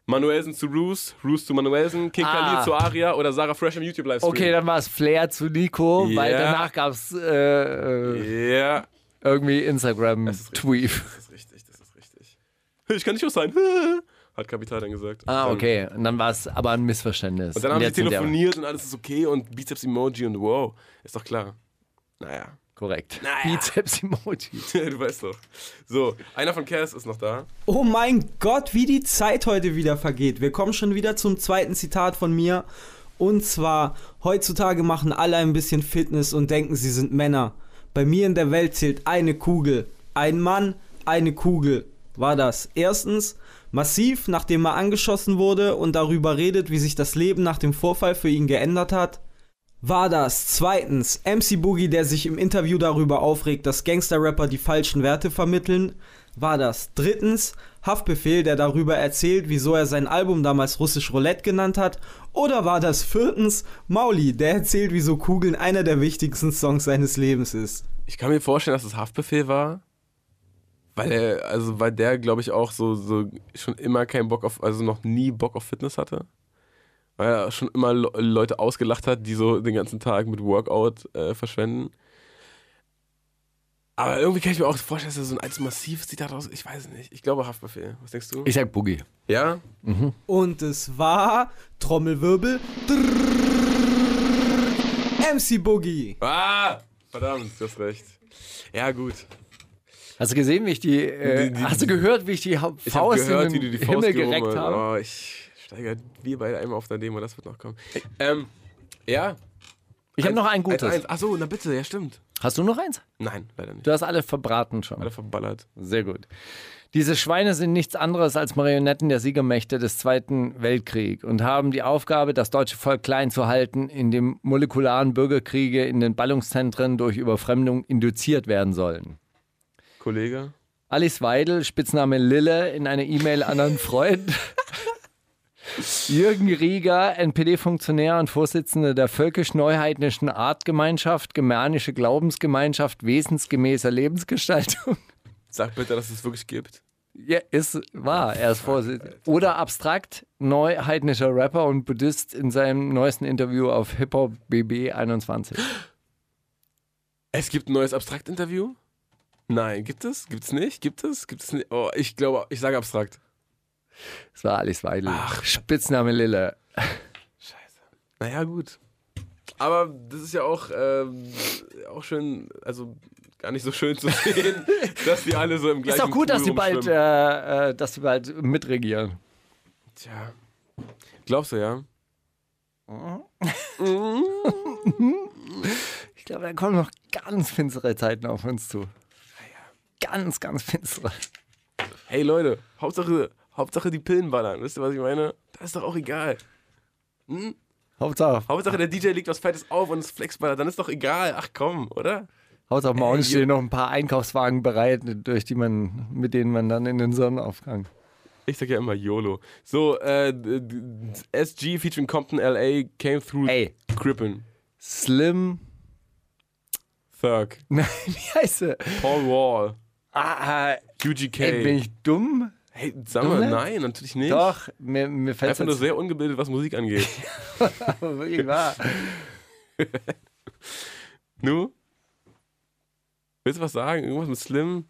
Manuelsen zu Roos, Roos zu Manuelsen, King Ah. Khalid zu Aria oder Sarah Fresh im YouTube Livestream. Okay, dann war es Flair zu Nico, weil Ja. danach gab es äh, äh, Ja, irgendwie. Instagram-Tweet. das ist richtig, das ist richtig. Ich kann nicht auch sein, hat Kapital dann gesagt. Ah, okay. Und dann war es aber ein Missverständnis. Und dann haben sie telefoniert und alles ist okay und Bizeps-Emoji und wow, ist doch klar. Naja, Korrekt. Naja. Bizeps-Emoji. du weißt doch. So, einer von Cass ist noch da. Oh mein Gott, wie die Zeit heute wieder vergeht. Wir kommen schon wieder zum zweiten Zitat von mir. Und zwar, heutzutage machen alle ein bisschen Fitness und denken, sie sind Männer. Bei mir in der Welt zählt eine Kugel. Ein Mann, eine Kugel. War das erstens massiv, nachdem er angeschossen wurde und darüber redet, wie sich das Leben nach dem Vorfall für ihn geändert hat? War das zweitens MC Boogie, der sich im Interview darüber aufregt, dass Gangster-Rapper die falschen Werte vermitteln? War das drittens Haftbefehl, der darüber erzählt, wieso er sein Album damals Russisch Roulette genannt hat? Oder war das viertens Mauli, der erzählt, wieso Kugeln einer der wichtigsten Songs seines Lebens ist? Ich kann mir vorstellen, dass es Haftbefehl war. Weil er, also weil der, glaube ich, auch so, so schon immer keinen Bock auf, also noch nie Bock auf Fitness hatte. Weil er schon immer Le Leute ausgelacht hat, die so den ganzen Tag mit Workout äh, verschwenden. Aber irgendwie kann ich mir auch vorstellen, dass er so ein altes Massiv sieht da aus. Ich weiß es nicht. Ich glaube Haftbefehl. Was denkst du? Ich sag Boogie. ja? Und es war Trommelwirbel. MC Boogie. Ah! Verdammt, du hast recht. Ja, gut. Hast du gesehen, wie ich die, äh, Die- die- hast du gehört, wie ich die Ha- Ich Faust gehört, in wie den du die Faust Himmel gereckt hast. habe? Oh, ich steigere wir beide einmal auf der Demo, das wird noch kommen. Ähm, ja. Ich habe noch ein gutes. Eins, eins. Ach so, na bitte, ja stimmt. Hast du noch eins? Nein, leider nicht. Du hast alle verbraten schon. Alle verballert. Sehr gut. Diese Schweine sind nichts anderes als Marionetten der Siegermächte des Zweiten Weltkriegs und haben die Aufgabe, das deutsche Volk klein zu halten, indem molekularen Bürgerkriege in den Ballungszentren durch Überfremdung induziert werden sollen. Kollege? Alice Weidel, Spitzname Lille, in einer E-Mail an einen Freund. Jürgen Rieger, NPD-Funktionär und Vorsitzender der völkisch-neuheidnischen Artgemeinschaft, germanische Glaubensgemeinschaft wesensgemäßer Lebensgestaltung. Sag bitte, dass es wirklich gibt. Ja, ist wahr, er ist Vorsitzender. Oder abstrakt, neuheidnischer Rapper und Buddhist in seinem neuesten Interview auf Hip-Hop BB 21. Es gibt ein neues Abstrakt-Interview? Nein, gibt es? Gibt es nicht? Gibt es? Gibt es nicht? Oh, ich glaube, ich sage abstrakt. Das war Alice Weidel. Spitzname Lille. Naja, gut. Aber das ist ja auch, ähm, auch schön, also gar nicht so schön zu sehen, dass die alle so im gleichen Ist doch gut, dass sie bald, äh, äh, dass sie bald mitregieren. Tja. Glaubst du, ja? Ich glaube, da kommen noch ganz finstere Zeiten auf uns zu. Ganz, ganz finstere. Hey Leute, Hauptsache, Hauptsache die Pillen ballern. Wisst ihr, was ich meine? Das ist doch auch egal. Hauptsache, Hauptsache der DJ legt was Fettes auf und es flexballert. Dann ist doch egal. Ach komm, oder? Hauptsache morgen Ey, stehen noch ein paar Einkaufswagen bereit, durch die man, mit denen man dann in den Sonnenaufgang. Ich sag ja immer YOLO. So, äh, SG featuring Compton LA came through Ey. Crippen. Slim, Thurk. nein, wie heißt er? Paul Wall. Ah, UGK. ey, bin ich dumm? Hey, sag mal, nein, natürlich nicht. Doch, mir, mir fällt Einfach nur sehr ungebildet, was Musik angeht. wirklich wahr. nu? Willst du was sagen? Irgendwas mit Slim?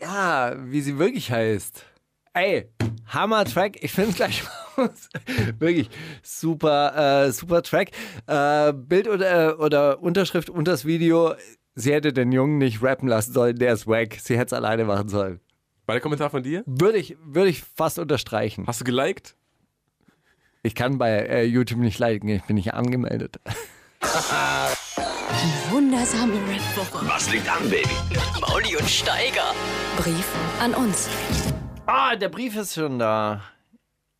Ja, wie sie wirklich heißt. Ey, Hammer-Track. Ich finde es gleich raus. wirklich super, äh, super Track. Äh, Bild oder, oder Unterschrift unter das Video. Sie hätte den Jungen nicht rappen lassen sollen, der ist wack. Sie hätte es alleine machen sollen. War der Kommentar von dir? Würde ich, würde ich fast unterstreichen. Hast du geliked? Ich kann bei äh, YouTube nicht liken, ich bin nicht angemeldet. Wundersame Rap-Woche. Was liegt an, Baby? Mauli und Steiger. Brief an uns. Ah, der Brief ist schon da.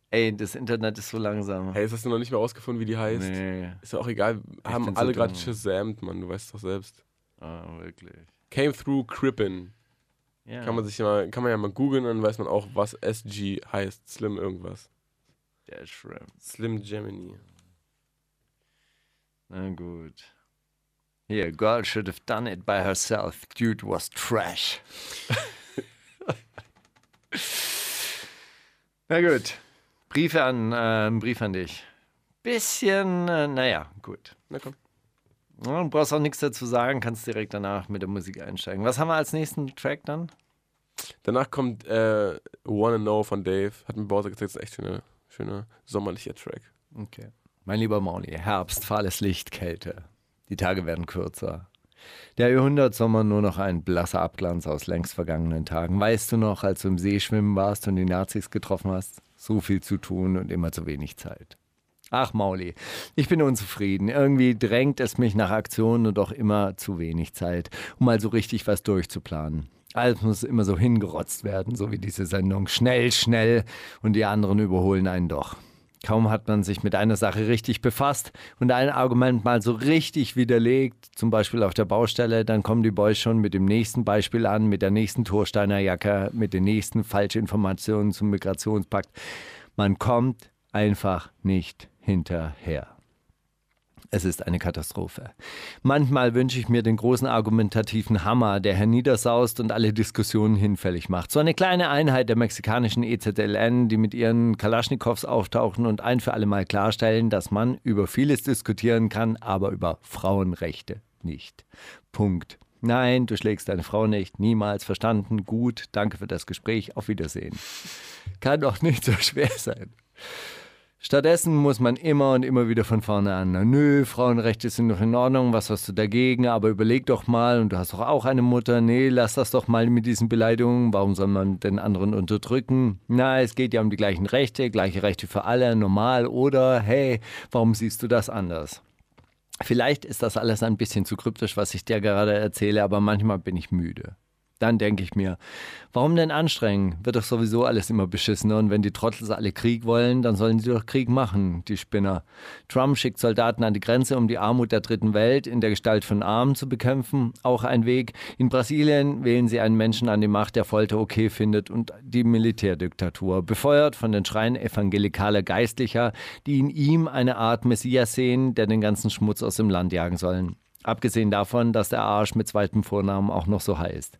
Ey, das Internet ist so langsam. Hey, hast du noch nicht mehr rausgefunden, wie die heißt. Nee, Ist ja auch egal. Haben find's so alle gerade shazamt, Mann. Du weißt doch selbst. ah, wirklich. Came through Crippen. Ja. Kann man sich ja mal, kann man ja mal googeln, dann weiß man auch, was SG heißt. Slim irgendwas. der Shrimp. Slim Gemini. Na gut. Here, girl should have done it by herself. Dude was trash. Na gut. Briefe an, äh, Brief an dich. Bisschen, äh, naja, gut. Na komm. Ja, du brauchst auch nichts dazu sagen, kannst direkt danach mit der Musik einsteigen. Was haben wir als nächsten Track dann? Danach kommt äh, Wanna Know von Dave. Hat mir Bowser gezeigt, ist ein echt schöner, schöner sommerlicher Track. Okay. Mein lieber Mauli, Herbst, fahles Licht, Kälte. Die Tage werden kürzer. Der Jahrhundertsommer nur noch ein blasser Abglanz aus längst vergangenen Tagen. Weißt du noch, als du im See schwimmen warst und die Nazis getroffen hast? So viel zu tun und immer zu wenig Zeit. Ach, Mauli, ich bin unzufrieden. Irgendwie drängt es mich nach Aktionen und doch immer zu wenig Zeit, um mal so richtig was durchzuplanen. Alles muss immer so hingerotzt werden, so wie diese Sendung. Schnell, schnell und die anderen überholen einen doch. Kaum hat man sich mit einer Sache richtig befasst und ein Argument mal so richtig widerlegt, zum Beispiel auf der Baustelle, dann kommen die Boys schon mit dem nächsten Beispiel an, mit der nächsten Torsteiner Jacke, mit den nächsten Falschinformationen zum Migrationspakt. Man kommt einfach nicht hinterher. Es ist eine Katastrophe. Manchmal wünsche ich mir den großen argumentativen Hammer, der herniedersaust und alle Diskussionen hinfällig macht. So eine kleine Einheit der mexikanischen EZLN, die mit ihren Kalaschnikows auftauchen und ein für alle Mal klarstellen, dass man über vieles diskutieren kann, aber über Frauenrechte nicht. Punkt. Nein, du schlägst deine Frau nicht. Niemals verstanden. Gut. Danke für das Gespräch. Auf Wiedersehen. Kann doch nicht so schwer sein. Stattdessen muss man immer und immer wieder von vorne an. Nö, Frauenrechte sind doch in Ordnung, was hast du dagegen? Aber überleg doch mal, und du hast doch auch eine Mutter. Nee, lass das doch mal mit diesen Beleidigungen. Warum soll man den anderen unterdrücken? Na, es geht ja um die gleichen Rechte, gleiche Rechte für alle, normal. Oder, hey, warum siehst du das anders? Vielleicht ist das alles ein bisschen zu kryptisch, was ich dir gerade erzähle, aber manchmal bin ich müde. Dann denke ich mir, warum denn anstrengen? Wird doch sowieso alles immer beschissener und wenn die Trottels alle Krieg wollen, dann sollen sie doch Krieg machen, die Spinner. Trump schickt Soldaten an die Grenze, um die Armut der dritten Welt in der Gestalt von Armen zu bekämpfen, auch ein Weg. In Brasilien wählen sie einen Menschen an die Macht, der Folter okay findet und die Militärdiktatur, befeuert von den Schreien evangelikaler Geistlicher, die in ihm eine Art Messias sehen, der den ganzen Schmutz aus dem Land jagen sollen. Abgesehen davon, dass der Arsch mit zweitem Vornamen auch noch so heißt.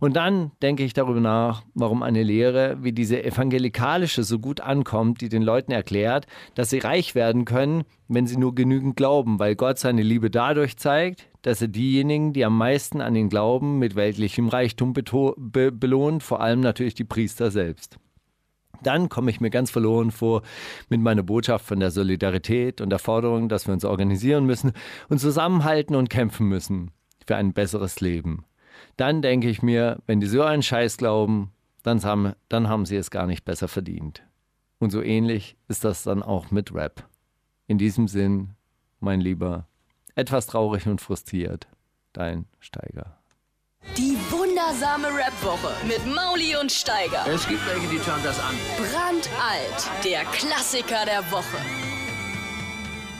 Und dann denke ich darüber nach, warum eine Lehre wie diese evangelikalische so gut ankommt, die den Leuten erklärt, dass sie reich werden können, wenn sie nur genügend glauben, weil Gott seine Liebe dadurch zeigt, dass er diejenigen, die am meisten an ihn glauben, mit weltlichem Reichtum be belohnt, vor allem natürlich die Priester selbst dann komme ich mir ganz verloren vor mit meiner Botschaft von der Solidarität und der Forderung, dass wir uns organisieren müssen und zusammenhalten und kämpfen müssen für ein besseres Leben. Dann denke ich mir, wenn die so einen Scheiß glauben, dann haben, dann haben sie es gar nicht besser verdient. Und so ähnlich ist das dann auch mit Rap. In diesem Sinn, mein Lieber, etwas traurig und frustriert, dein Steiger. Die wundersame Rap-Woche mit Mauli und Steiger. Es gibt welche, die schauen das an. Brandalt, der Klassiker der Woche.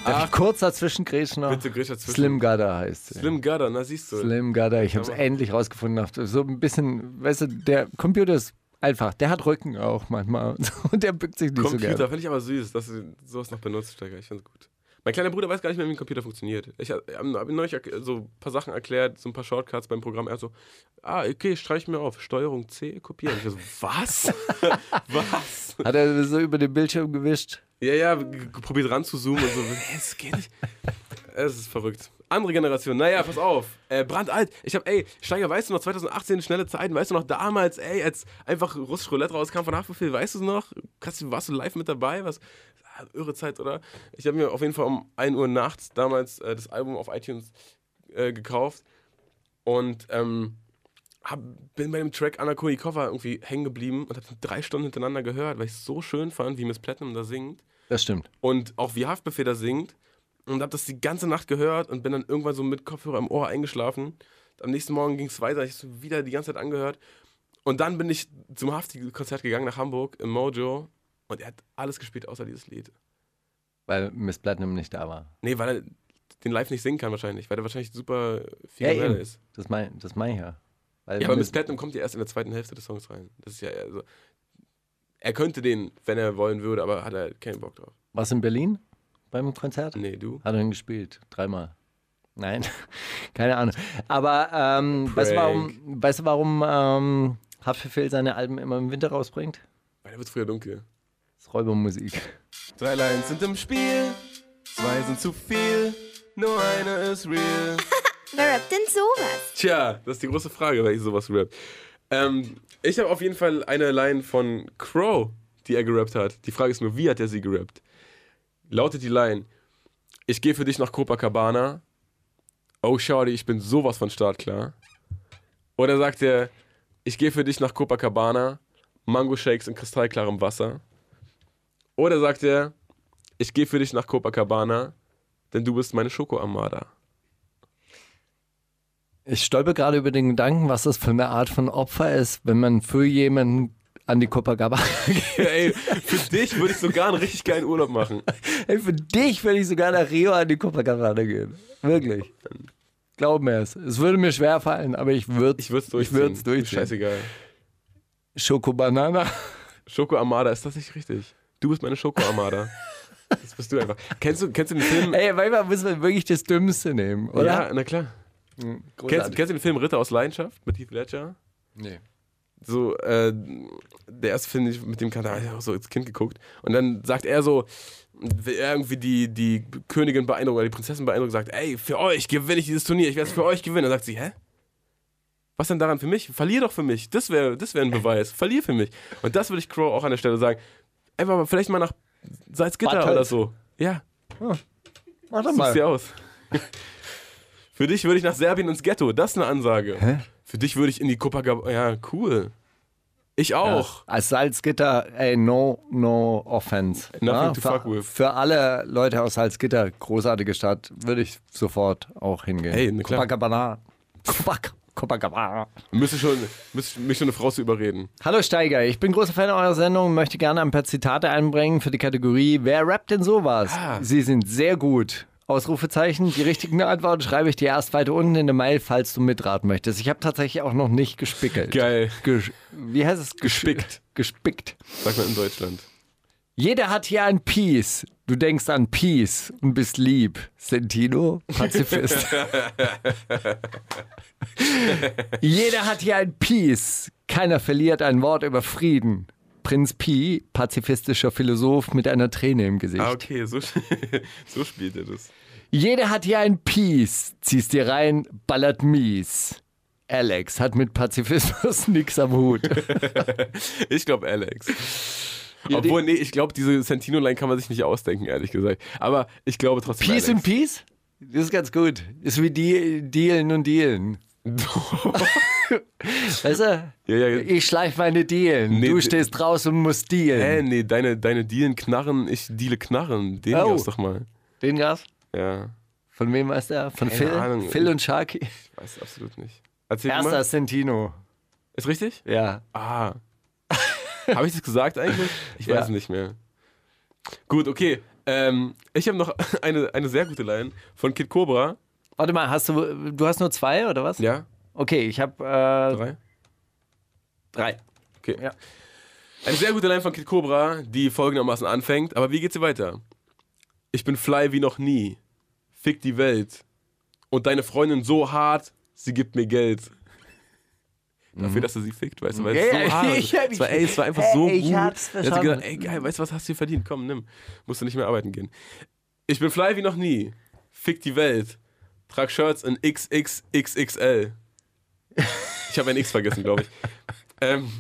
Darf ich kurz dazwischen grätschen noch? Bitte, grätsch dazwischen. Slim Gudda heißt sie. Slim Gudda, na siehst du. Slim Gudda, ich habe es endlich rausgefunden. So ein bisschen, weißt du, der Computer ist einfach, der hat Rücken auch manchmal und der bückt sich nicht so Computer gerne. finde ich aber süß, dass du sowas noch benutzt, Steiger. Ich finde es gut. Mein kleiner Bruder weiß gar nicht mehr, wie ein Computer funktioniert. Ich habe hab ihm neulich so ein paar Sachen erklärt, so ein paar Shortcuts beim Programm. Er so, ah, okay, streich mir auf. Steuerung C, kopieren. Ich so, was? was? Hat er so über den Bildschirm gewischt? Ja, ja, probiert ran zu zoomen und so. Es geht nicht. Es ist verrückt. Andere Generation. Naja, pass auf. Äh, brandalt. Ich hab, ey, Steiger, weißt du noch, 2018 schnelle Zeiten, weißt du noch damals, ey, als einfach russisch Roulette rauskam von Haftbefehl, weißt du es noch? Warst du live mit dabei? Was? Irre Zeit, oder? Ich habe mir auf jeden Fall um 1 Uhr nachts damals äh, das Album auf iTunes äh, gekauft und ähm, hab, bin bei dem Track Anna Konikova irgendwie hängen geblieben und hab drei Stunden hintereinander gehört, weil ich es so schön fand, wie Miss Platinum da singt Das stimmt. und auch wie Haftbefehl da singt und habe das die ganze Nacht gehört und bin dann irgendwann so mit Kopfhörer im Ohr eingeschlafen. Am nächsten Morgen ging es weiter, ich habe es wieder die ganze Zeit angehört und dann bin ich zum Hafti-Konzert gegangen nach Hamburg im Mojo und er hat alles gespielt außer dieses Lied. Weil Miss Platinum nicht da war. Nee, weil er den live nicht singen kann wahrscheinlich, weil er wahrscheinlich super viel Ja, eben. ist. Das meine das mein ich ja. Weil Ja, aber Miss- Platinum kommt ja erst in der zweiten Hälfte des Songs rein. Das ist ja eher so. Er könnte den, wenn er wollen würde, aber hat er keinen Bock drauf. Warst du in Berlin beim Konzert? Nee, du? Hat er ihn gespielt? Dreimal. Nein, keine Ahnung. Aber ähm, weißt du, warum, weißt du, warum ähm, Haftbefehl seine Alben immer im Winter rausbringt? Weil er wird früher dunkel. Das ist Räubermusik. Drei Lines sind im Spiel, zwei sind zu viel, nur eine ist real. Wer rappt denn sowas? Tja, das ist die große Frage, weil ich sowas rap. Ähm, ich habe auf jeden Fall eine Line von Crow, die er gerappt hat. Die Frage ist nur, wie hat er sie gerappt? Lautet die Line: Ich gehe für dich nach Copacabana. Oh, Shorty, ich bin sowas von startklar. Oder sagt er: Ich gehe für dich nach Copacabana. Mango Shakes in kristallklarem Wasser. Oder sagt er: Ich gehe für dich nach Copacabana, denn du bist meine Schoko-Armada. Ich stolper gerade über den Gedanken, was das für eine Art von Opfer ist, wenn man für jemanden an die Copacabana geht. Ey, für dich würde ich sogar einen richtig geilen Urlaub machen. Ey, für dich würde ich sogar nach Rio an die Copacabana gehen. Wirklich. Glaub mir es. Es würde mir schwer fallen, aber ich würde Ich würde es Ich durchziehen. würde es durchziehen. Scheißegal. Schoko Banana. Schoko Armada, ist das nicht richtig? Du bist meine Schoko Armada. Das bist du einfach. Kennst du, kennst du den Film? Ey, manchmal muss man wirklich das Dümmste nehmen, oder? Ja, na klar. Kennst, Großartig. kennst du den Film Ritter aus Leidenschaft mit Heath Ledger? Nee. so, äh, der erste Film, den ich mit dem habe ich auch so als Kind geguckt. Und dann sagt er so, irgendwie die, die Königin beeindrucken oder die Prinzessin beeindrucken, sagt, ey, für euch gewinne ich dieses Turnier, ich werde es für euch gewinnen. Dann sagt sie, hä? Was denn daran für mich? Verlier doch für mich. Das wäre das wär ein Beweis. Verlier für mich. Und das würde ich Crow auch an der Stelle sagen. Einfach mal, vielleicht mal nach Salzgitter Bad Hölz. oder so. Ja, Mach doch such's mal. dir aus. für dich würde ich nach Serbien ins Ghetto. Das ist eine Ansage. Hä? Für dich würde ich in die Copacabana. Ja, cool. Ich auch. Als Salzgitter, ey, no, no offense. Nothing to für, fuck with. Für alle Leute aus Salzgitter, großartige Stadt, würde ich sofort auch hingehen. Hey, na klar. Copacabana. Copac Copacabana. Müsste schon, müsste mich schon eine Frau zu überreden. Hallo Steiger, ich bin großer Fan eurer Sendung und möchte gerne ein paar Zitate einbringen für die Kategorie Wer rappt denn sowas? Ah. Sie sind sehr gut. Ausrufezeichen. Die richtigen Antworten schreibe ich dir erst weiter unten in der Mail, falls du mitraten möchtest. Ich habe tatsächlich auch noch nicht gespickelt. Geil. Gesch wie heißt es? Gespickt. Gespickt. Sagt man in Deutschland. Jeder hat hier ein Peace. Du denkst an Peace und bist lieb. Sentino, Pazifist. Jeder hat hier ein Peace. Keiner verliert ein Wort über Frieden. Prinz Pi, pazifistischer Philosoph mit einer Träne im Gesicht. Ah, okay, so, so spielt er das. Jeder hat hier ein Peace. Ziehst dir rein, ballert mies. Alex hat mit Pazifismus nix am Hut. Ich glaube Alex. Obwohl, nee, ich glaube, diese Sentino-Line kann man sich nicht ausdenken, ehrlich gesagt. Aber ich glaube trotzdem Peace Alex. und Peace? Das ist ganz gut. Ist wie die Dealen und Dealen. weißt du? Ja, ja, ja. Ich schleif meine Dealen. Nee, du stehst draußen und musst dealen. Hä, nee, deine, deine Dealen knarren, ich deale knarren. Den Oh. gab's doch mal. Den Gas? Ja, Von wem weißt du? Von Keine Phil? Ahnung. Phil und Sharky? ich weiß absolut nicht. Erzähl Erster mal. Sentino. Ist richtig? Ja. Ah. Habe ich das gesagt eigentlich? Ich weiß Ja. nicht mehr. Gut, okay. Ähm, ich habe noch eine, eine sehr gute Line von Kid Cobra. Warte mal, hast du, du hast nur zwei oder was? Ja? Okay, ich habe äh, Drei? drei. Okay. Ja. Eine sehr gute Line von Kid Cobra, die folgendermaßen anfängt. Aber wie geht sie weiter? Ich bin fly wie noch nie. Fick die Welt. Und deine Freundin so hart, sie gibt mir Geld. Dafür, dass er sie fickt, weißt du, weil es Mhm. So hart ich es war, ey, es war einfach so ich gut. hab's Er hat verstanden. gedacht, ey, geil, weißt du, was hast du hier verdient? Komm, nimm. Musst du nicht mehr arbeiten gehen. Ich bin fly wie noch nie. Fick die Welt. Trag Shirts in XXXXL. Ich habe ein X vergessen, glaube ich. Ähm,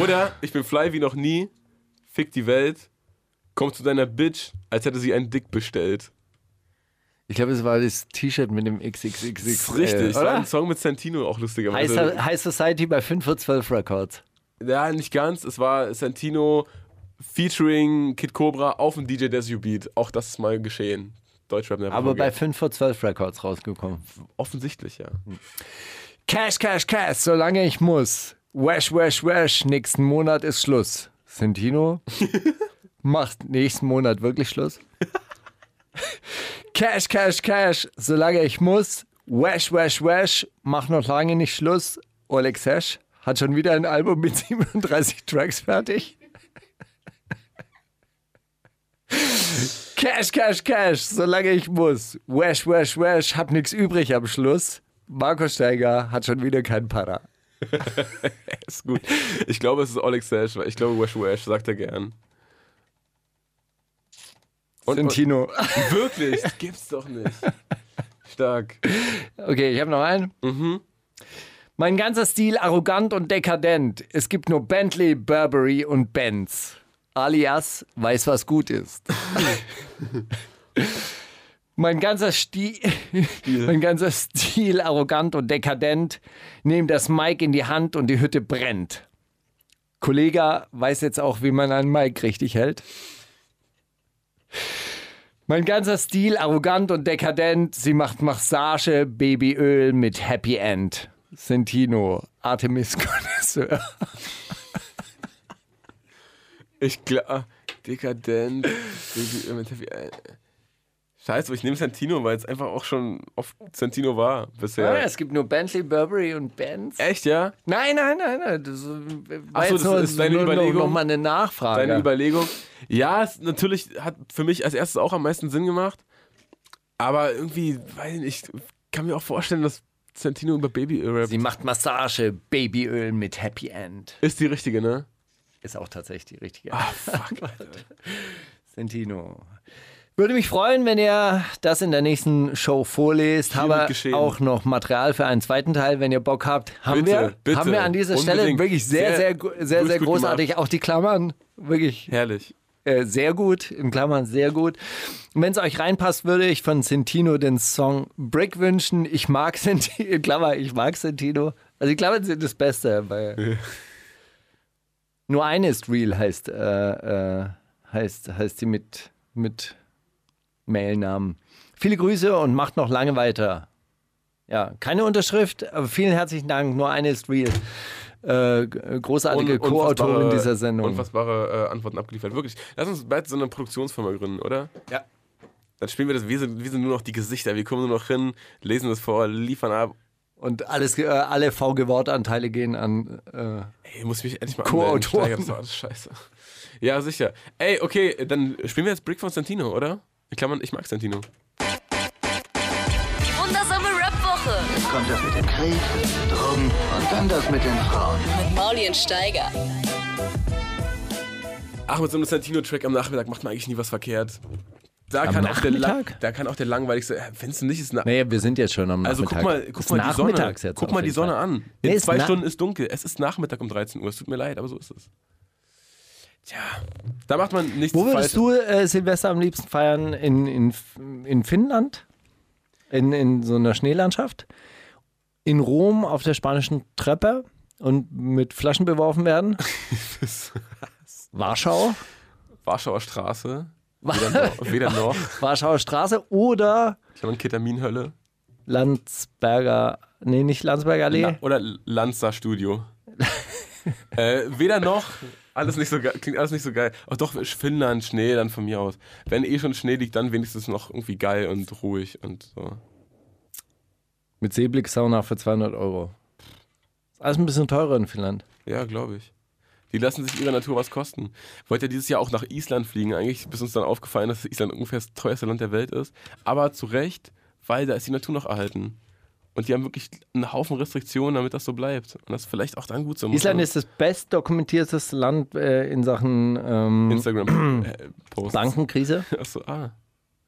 oder ich bin fly wie noch nie. Fick die Welt. Komm zu deiner Bitch, als hätte sie einen Dick bestellt. Ich glaube, es war das T-Shirt mit dem XXXX. Ist richtig. Es war Oder? ein Song mit Santino auch High, lustigerweise. So- High Society bei 5 vor 12 Records. Ja, nicht ganz. Es war Santino featuring Kid Cobra auf dem DJ Desu Beat. Auch das ist mal geschehen. Deutschrap Aber bei Forget. 5 vor 12 Records rausgekommen. Offensichtlich, ja. Cash, Cash, Cash, solange ich muss. Wash, wash, wash, nächsten Monat ist Schluss. Sentino macht nächsten Monat wirklich Schluss. Cash, Cash, Cash, solange ich muss. Wash, wash, wash, mach noch lange nicht Schluss. Oleg Sesh hat schon wieder ein Album mit 37 Tracks fertig. Cash, Cash, Cash, solange ich muss. Wash, wash, wash, hab nix übrig am Schluss. Marco Steiger hat schon wieder keinen Para. Ist gut. Ich glaube, es ist Oleg Sash, weil ich glaube, Wash Wash sagt er gern. Sentino. wirklich, das gibt's doch nicht. Stark. Okay, ich habe noch einen. Mhm. Mein ganzer Stil arrogant und dekadent. Es gibt nur Bentley, Burberry und Benz. Alias weiß, was gut ist. mein ganzer Stil, mein ganzer Stil arrogant und dekadent. Nehm das Mic in die Hand und die Hütte brennt. Kollege weiß jetzt auch, wie man einen Mic richtig hält. Mein ganzer Stil arrogant und dekadent. Sie macht Massage, Babyöl mit Happy End. Sentino, Artemis Connoisseur. Ich glaube, dekadent. Baby, mit Happy- äh, Scheiße, ich nehme Santino, weil es einfach auch schon oft Santino war bisher. Ja, es gibt nur Bentley, Burberry und Benz. Echt, ja? Nein, nein, nein, nein. Das war Ach so, jetzt das nur, ist deine nur Überlegung? Noch, mal eine Nachfrage. Deine Überlegung. Ja, es natürlich hat für mich als erstes auch am meisten Sinn gemacht. Aber irgendwie, weiß ich nicht, ich kann mir auch vorstellen, dass Santino über Babyöl rappt. Sie macht Massage, Babyöl mit Happy End. Ist die richtige, ne? Ist auch tatsächlich die richtige. Ah, fuck. Sentino. Würde mich freuen, wenn ihr das in der nächsten Show vorlest. Hiermit Habe auch noch Material für einen zweiten Teil, wenn ihr Bock habt. Haben Bitte, wir, bitte. haben wir an dieser Stelle wirklich sehr, Sehr sehr, sehr, sehr, großartig. Auch die Klammern, wirklich Herrlich. äh, sehr gut. In Klammern sehr gut. Wenn es euch reinpasst, würde ich von Sentino den Song Brick wünschen. Ich mag Sentino. In Klammer, ich mag Sentino. Also die Klammern sind das Beste. Weil Nur eine ist real, heißt, äh, äh, heißt, heißt sie mit, mit Mailnamen. Viele Grüße und macht noch lange weiter. Ja, keine Unterschrift, aber vielen herzlichen Dank. Nur eine ist real. Äh, großartige Un- Co-Autorin dieser Sendung. Unfassbare äh, Antworten abgeliefert. Wirklich. Lass uns bald so eine Produktionsfirma gründen, oder? Ja. Dann spielen wir das, wir sind, wir sind nur noch die Gesichter. Wir kommen nur noch hin, lesen das vor, liefern ab. Und alles, äh, alle VG-Wortanteile gehen an. Äh, Ey, muss mich endlich mal Co-Autoren. scheiße. Ja, sicher. Ey, okay, dann spielen wir jetzt Brick von Santino, oder? In Klammern, ich mag Santino. Die wundersame Rap-Woche Kommt das mit dem Krieg, Drogen und dann das mit den Frauen. mit Maulien Steiger. Ach, mit so einem Santino-Track am Nachmittag macht man eigentlich nie was verkehrt. Da, Am kann auch, der, da kann auch der langweiligste. Findest du nicht, ist na naja, wir sind jetzt schon am Also Nachmittag. guck mal, guck mal die Sonne. jetzt Guck mal die Sonne an. Nee, In ist zwei Stunden ist dunkel. Es ist Nachmittag um 13 Uhr. Es tut mir leid, aber so ist es. Tja, da macht man nichts Wo würdest du äh, Silvester am liebsten feiern? In, in, in Finnland? In, in so einer Schneelandschaft? In Rom auf der spanischen Treppe und mit Flaschen beworfen werden? Warschau? Warschauer Straße. Weder noch. Weder noch. Warschauer Straße oder Ich habe eine Ketaminhölle. Landsberger, nee, nicht Landsberger Allee. La oder Lanza Studio. äh, weder noch. Alles nicht so geil. Klingt alles nicht so geil. Ach doch, Finnland, Schnee dann von mir aus. Wenn eh schon Schnee liegt, dann wenigstens noch irgendwie geil und ruhig und so. Mit Seeblick-Sauna für 200 Euro. Ist alles ein bisschen teurer in Finnland. Ja, glaube ich. Die lassen sich ihrer Natur was kosten. Wollte ja dieses Jahr auch nach Island fliegen. Eigentlich ist uns dann aufgefallen, dass Island ungefähr das teuerste Land der Welt ist. Aber zu Recht, weil da ist die Natur noch erhalten. Und die haben wirklich einen Haufen Restriktionen, damit das so bleibt. Und das ist vielleicht auch dann gut so. Island ist das bestdokumentierteste Land äh, in Sachen ähm, Instagram-Posts. Bankenkrise. Achso, ah.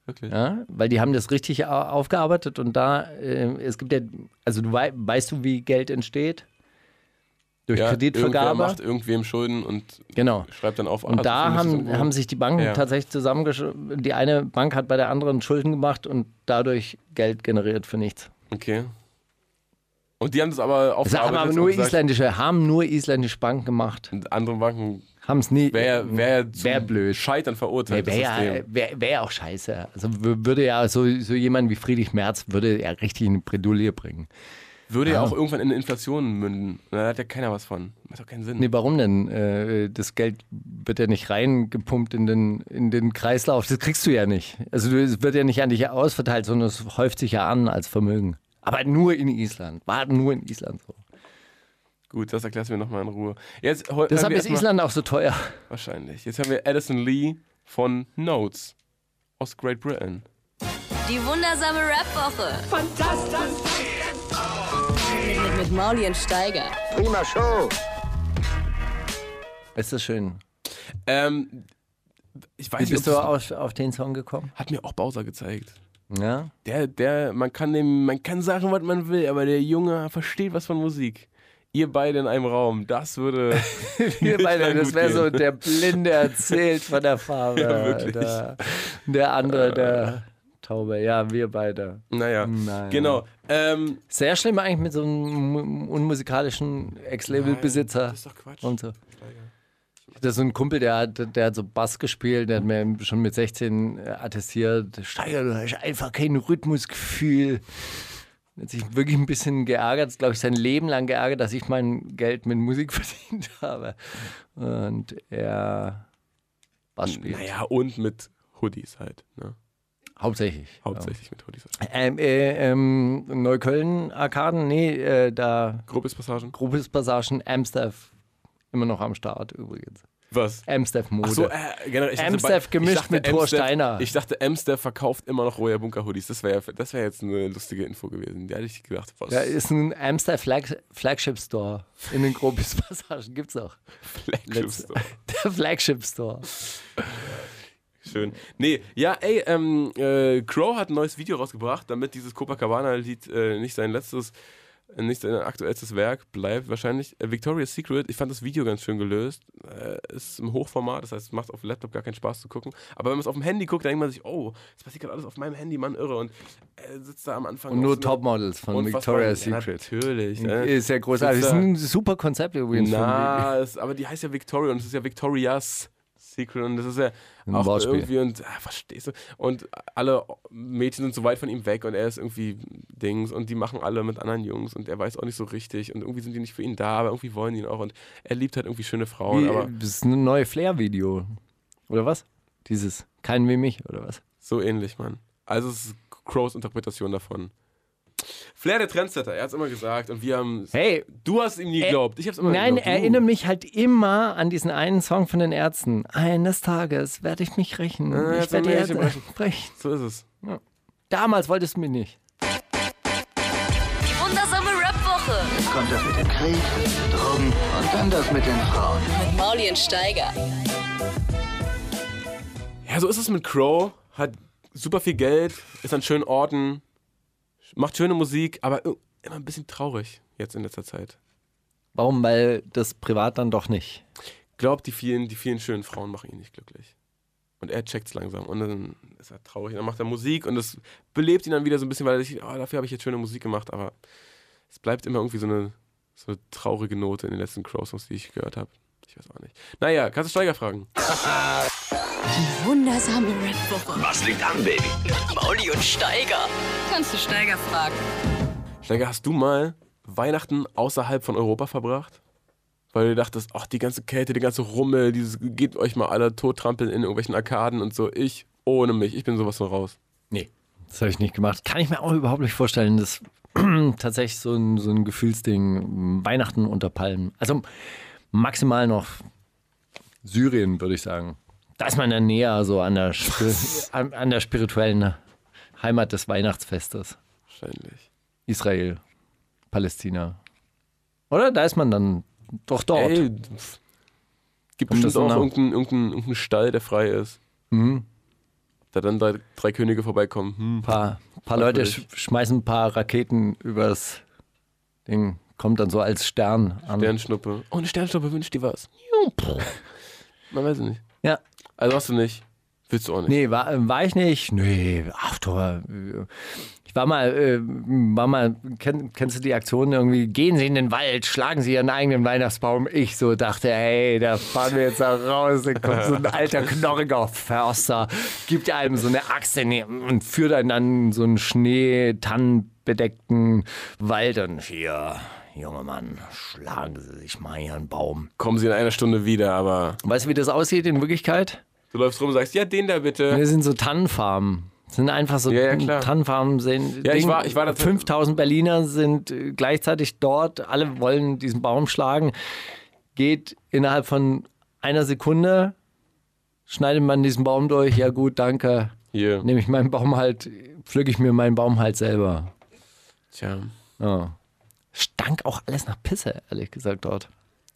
Wirklich. Ja, weil die haben das richtig au- aufgearbeitet und da, äh, es gibt ja, also du wei weißt du, wie Geld entsteht? Durch Ja, Irgendwer Kreditvergabe. macht irgendwem Schulden und Genau. schreibt dann auf. ah, Und so da haben, haben sich die Banken Ja. tatsächlich zusammengeschrieben. Die eine Bank hat bei der anderen Schulden gemacht und dadurch Geld generiert für nichts. Okay. Und die haben das aber Das haben aufgearbeitet aber nur gesagt, isländische, haben nur isländische Banken gemacht. andere Banken Haben es nie. wäre wär Wär blöd. Scheitern verurteilt. Wäre ja, wär, wär ja auch scheiße. Also würde ja so, so jemand wie Friedrich Merz würde ja richtig in Bredouille bringen. Würde ja Ah. auch irgendwann in Inflation münden. Da hat ja keiner was von. Macht doch keinen Sinn. Nee, warum denn? Äh, das Geld wird ja nicht reingepumpt in den, in den Kreislauf. Das kriegst du ja nicht. Also es wird ja nicht an dich ausverteilt, sondern es häuft sich ja an als Vermögen. Aber nur in Island. War nur in Island so. Gut, das erklärst du mir nochmal in Ruhe. Jetzt, Deshalb ist Island auch so teuer. Wahrscheinlich. Jetzt haben wir Addison Lee von Notes aus Great Britain. Die wundersame Rap-Woche. Fantastisch. Mit, mit, mit Maulien Steiger. Prima Show. Ist das schön. Ähm, ich weiß Wie nicht, bist du auf, auf den Song gekommen? hat mir auch Bowser gezeigt. Ja? Der, der, man kann dem, man kann sagen, was man will, aber der Junge versteht was von Musik. Ihr beide in einem Raum, das würde. Wir beide, das wäre so, der Blinde erzählt von der Farbe. Ja, wirklich. Der, der andere, der Taube. Ja, wir beide. Naja, Naja. genau. Ähm, Sehr schlimm eigentlich mit so einem mu- unmusikalischen Ex-Label-Besitzer. das ist doch Quatsch. Und so. Das ist so ein Kumpel, der hat, der hat so Bass gespielt, der hat mir schon mit 16 attestiert, Steiger, du hast einfach kein Rhythmusgefühl. Er hat sich wirklich ein bisschen geärgert, ist, glaube ich, sein Leben lang geärgert, dass ich mein Geld mit Musik verdient habe. Und er Bass spielt. Naja, und mit Hoodies halt. Ne? Hauptsächlich. Hauptsächlich mit Hoodies. Ähm, äh, ähm, Neukölln-Arkaden, nee, äh, da Grobes Passagen. Grobes Passagen, Amstaff, immer noch am Start übrigens. Was? Amstaff-Mode. Ach so, äh, generell, ich Amstaff gemischt dachte, mit Thor Amstaff- Steiner. Ich dachte, Amstaff verkauft immer noch Roya Bunker Hoodies. Das wäre das wär jetzt eine lustige Info gewesen. Da hätte ich gedacht, was? Da ist ein Amstaff Flag Flagship Store in den Grobes Passagen, gibt's auch. Flagship Store. Der Flagship Store. Schön. Nee, ja, ey, ähm, äh, Crow hat ein neues Video rausgebracht, damit dieses Copacabana-Lied äh, nicht sein letztes, nicht sein aktuellstes Werk bleibt, wahrscheinlich. Äh, Victoria's Secret, ich fand das Video ganz schön gelöst. Äh, ist im Hochformat, das heißt, es macht auf dem Laptop gar keinen Spaß zu gucken. Aber wenn man es auf dem Handy guckt, dann denkt man sich, oh, das passiert gerade alles auf meinem Handy, Mann, irre. Und er sitzt da am Anfang. Und nur Topmodels von Victoria's ja, Secret. Natürlich. äh. Ist ja großartig. Das da- ist ein super Konzept übrigens. na, es, aber die heißt ja Victoria und es ist ja Victoria's Secret und das ist ja Ein auch Wortspiel. irgendwie und ah, verstehst du? Und alle Mädchen sind so weit von ihm weg und er ist irgendwie Dings und die machen alle mit anderen Jungs und er weiß auch nicht so richtig und irgendwie sind die nicht für ihn da, aber irgendwie wollen die ihn auch und er liebt halt irgendwie schöne Frauen, Wie, aber das ist ein neues Flair-Video. Oder was? Dieses Kein wie mich, oder was? so ähnlich, Mann. Also es ist Crows Interpretation davon. Flair der Trendsetter, er hat es immer gesagt und wir haben Hey, du hast ihm nie geglaubt, ich hab's immer Nein, geglaubt. Du. erinnere mich halt immer an diesen einen Song von den Ärzten. Eines Tages werde ich mich rächen. Ja, ich jetzt werde die Ärzte brechen. So ist es. Damals wolltest du mich nicht. Die wundersame Rap-Woche Kommt das mit dem Krieg, Drogen und dann das mit den Frauen. mit Mauli und Steiger. Ja, so ist es mit Crow. Hat super viel Geld, ist an schönen Orten, macht schöne Musik, aber immer ein bisschen traurig jetzt in letzter Zeit. Warum? Weil das privat dann doch nicht. Glaubt, die vielen, die vielen schönen Frauen machen ihn nicht glücklich. Und er checkt's langsam. Und dann ist er traurig. Dann macht er Musik und das belebt ihn dann wieder so ein bisschen, weil er sich, oh, dafür habe ich jetzt schöne Musik gemacht. Aber es bleibt immer irgendwie so eine, so eine traurige Note in den letzten Crow-Songs, die ich gehört habe. Ich weiß auch nicht. Naja, kannst du Steiger fragen? Wundersame Rap-Woche. Was liegt an, Baby? Mauli und Steiger. Kannst du Steiger fragen? Steiger, hast du mal Weihnachten außerhalb von Europa verbracht? Weil du dachtest, ach, die ganze Kälte, die ganze Rummel, dieses geht euch mal alle tottrampeln in irgendwelchen Arkaden und so. Ich, ohne mich, ich bin sowas von raus. Nee. Das habe ich nicht gemacht. Kann ich mir auch überhaupt nicht vorstellen. Das ist tatsächlich so ein, so ein Gefühlsding. Weihnachten unter Palmen. Also maximal noch Syrien, würde ich sagen. Da ist man dann näher so an der, Spir an, an der spirituellen Heimat des Weihnachtsfestes. Wahrscheinlich. Israel, Palästina. Oder? Da ist man dann doch dort. Ey, gibt bestimmt auch irgendeinen irgendein, irgendein Stall, der frei ist. Mhm. Da dann drei, drei Könige vorbeikommen. Hm. Ein paar, paar Leute sch schmeißen ein paar Raketen übers Ding. Kommt dann so als Stern an. Sternschnuppe. Oh, eine Sternschnuppe wünscht dir was. Man weiß es nicht. Ja. Also hast du nicht. Willst du auch nicht. Nee, war, äh, war ich nicht. Nee, ach du. äh, Ich war mal, äh, war mal, kenn, kennst du die Aktion irgendwie? Gehen Sie in den Wald, schlagen Sie Ihren eigenen Weihnachtsbaum. Ich so dachte, hey, da fahren wir jetzt da raus. Dann kommt so ein alter, knorriger Förster, gibt einem so eine Axt in die, und führt einen dann so einen schneetannenbedeckten Wald. Und hier, junger Mann, schlagen Sie sich mal Ihren Baum. Kommen sie in einer Stunde wieder, aber Weißt du, wie das aussieht in Wirklichkeit? Du läufst rum und sagst, ja, den da bitte. Wir sind so Tannenfarmen. Sind einfach so Ja, ja. Tannenfarmen. Sind, Ja, ich war- ich war da- 5000 Berliner sind äh, gleichzeitig dort. Alle wollen diesen Baum schlagen. Geht innerhalb von einer Sekunde, schneidet man diesen Baum durch. Ja, gut, danke. Hier. Nehme ich meinen Baum halt, pflücke ich mir meinen Baum halt selber. Tja. Ja. Stank auch alles nach Pisse, ehrlich gesagt, dort.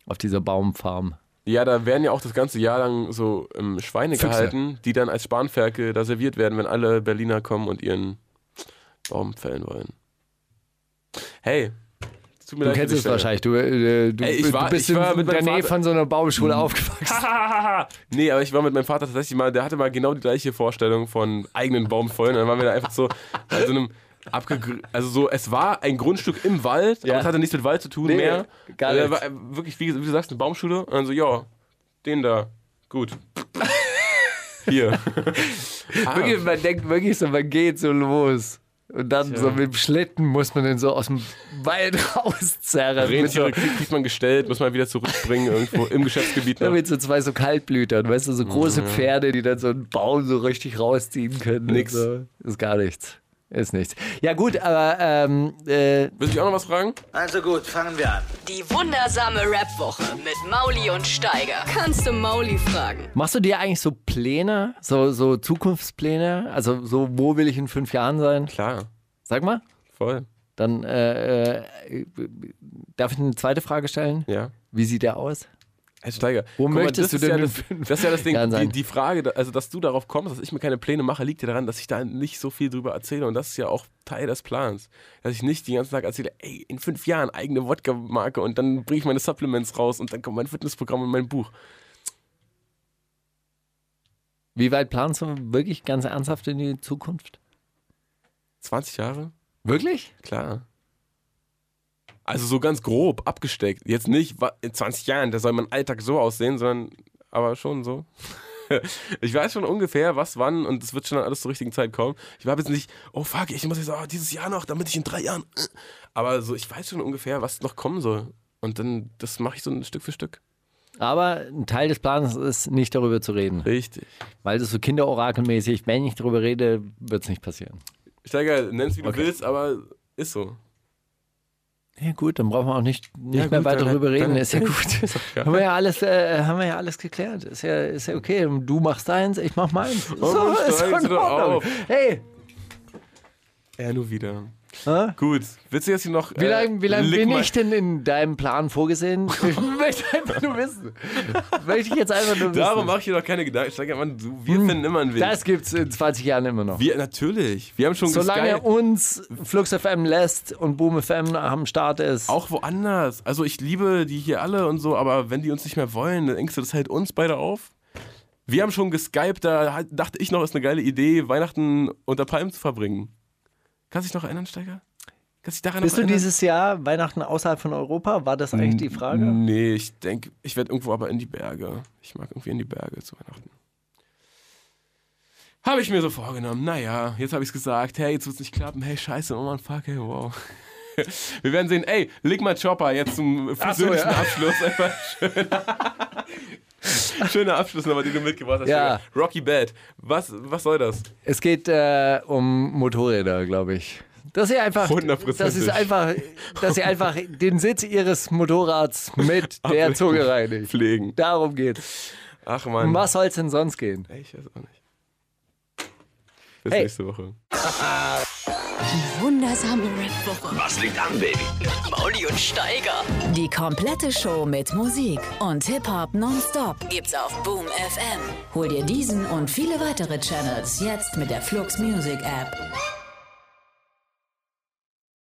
Auf dieser Baumfarm. Ja, da werden ja auch das ganze Jahr lang so ähm, Schweine Füchse. gehalten, die dann als Spanferkel da serviert werden, wenn alle Berliner kommen und ihren Baum fällen wollen. Hey, Du leid kennst es wahrscheinlich. Du, äh, du, Ey, ich war- du bist in mit der Nähe Vater- von so einer Baumschule aufgewachsen. nee, aber ich war mit meinem Vater tatsächlich mal, der hatte mal genau die gleiche Vorstellung von eigenen Baumfällen. Und dann waren wir da einfach so an so einem also so, es war ein Grundstück im Wald, Ja. aber es hatte nichts mit Wald zu tun Nee, mehr. gar Also, nichts. war wirklich, wie, wie du sagst, eine Baumschule. Und dann so, ja, den da, gut. Hier. Ah. Wirklich, man denkt wirklich so, man geht so los. Und dann so mit dem Schlitten muss man den so aus dem weit rauszerren. So, Rentiere kriegt, man gestellt, muss man wieder zurückbringen irgendwo im Geschäftsgebiet. Noch. mit so zwei so Kaltblütern, weißt du, so große Pferde, die dann so einen Baum so richtig rausziehen können. Nix. So. Ist gar nichts. Ist nichts. Ja gut, aber ähm, äh, Will ich auch noch was fragen? Also gut, fangen wir an. Die wundersame Rap-Woche mit Mauli und Steiger. Kannst du Mauli fragen? machst du dir eigentlich so Pläne, so, so Zukunftspläne? Also so, wo will ich in fünf Jahren sein? Klar, Sag mal. voll. Dann äh, äh, darf ich eine zweite Frage stellen? Ja. Wie sieht der aus? Steiger, Wo mal, möchtest du denn ja das, das ist ja das Ding, die, die Frage, also dass du darauf kommst, dass ich mir keine Pläne mache, liegt ja daran, dass ich da nicht so viel drüber erzähle und das ist ja auch Teil des Plans. Dass ich nicht den ganzen Tag erzähle, ey, in fünf Jahren eigene Wodka-Marke und dann bringe ich meine Supplements raus und dann kommt mein Fitnessprogramm und mein Buch. Wie weit planst du wirklich ganz ernsthaft in die Zukunft? 20 Jahre? Wirklich? Klar. Also so ganz grob abgesteckt. Jetzt nicht in 20 Jahren, da soll mein Alltag so aussehen, sondern aber schon so. Ich weiß schon ungefähr, was, wann und es wird schon alles zur richtigen Zeit kommen. Ich habe jetzt nicht, oh fuck, ich muss jetzt oh, dieses Jahr noch, damit ich in drei Jahren. äh. Aber so, ich weiß schon ungefähr, was noch kommen soll. Und dann, das mache ich so ein Stück für Stück. Aber ein Teil des Plans ist, nicht darüber zu reden. Richtig. Weil das so kinderorakelmäßig, wenn ich darüber rede, wird es nicht passieren. Steiger, nenn's wie du Okay. willst, aber ist so. Ja gut, dann brauchen wir auch nicht, nicht Ja, mehr gut, weiter dann- darüber reden. dann- ist ja gut. Ist klar. haben, wir ja alles, äh, haben wir ja alles geklärt. Ist ja, ist ja okay. Du machst deins, ich mach meins. Oh, Mann, ist in Ordnung. auf. Hey, Ja, nur wieder. Hä? Gut. Willst du jetzt hier noch. wie lange wie lang lick bin ich denn in deinem Plan vorgesehen? Ich möchte einfach nur wissen. Möchte ich jetzt einfach nur wissen. Darum mache ich dir doch keine Gedanken. Steiger, Mann, du, wir finden immer einen Weg. das gibt's in 20 Jahren immer noch. Wir, natürlich. Wir haben schon Solange geskypt. uns Flux FM lässt und Boom FM am Start ist. Auch woanders. Also ich liebe die hier alle und so, aber wenn die uns nicht mehr wollen, dann denkst du, das hält uns beide auf. Wir haben schon geskypt, da dachte ich noch, ist eine geile Idee, Weihnachten unter Palmen zu verbringen. Kannst du dich noch erinnern, Steiger? Kannst du dich daran Bist du erinnern? dieses Jahr Weihnachten außerhalb von Europa? War das eigentlich die Frage? Nee, ich denke, ich werde irgendwo aber in die Berge. Ich mag irgendwie in die Berge zu Weihnachten. Habe ich mir so vorgenommen. Naja, jetzt habe ich es gesagt. Hey, jetzt wird es nicht klappen. Hey, scheiße, oh Mann, fuck, hey, wow. Wir werden sehen, ey, leg mal Chopper jetzt zum versöhnlichen ja. Abschluss. Einfach schön. Schöner Abschluss nochmal, den du mitgebracht hast. Ja. Rocky Bad. Was, was soll das? Es geht äh, um Motorräder, glaube ich. Dass ihr einfach, das ist einfach, dass ihr einfach den Sitz ihres Motorrads mit der Zunge reinigt. Pflegen. Darum geht's. Ach man. Um was soll es denn sonst gehen? Ich weiß auch nicht. Bis Hey. nächste Woche. Wundersame Rap-Woche Was liegt an, Baby? mit Mauli und Steiger. Die komplette Show mit Musik und Hip-Hop nonstop gibt's auf Boom FM. Hol dir diesen und viele weitere Channels jetzt mit der Flux Music App.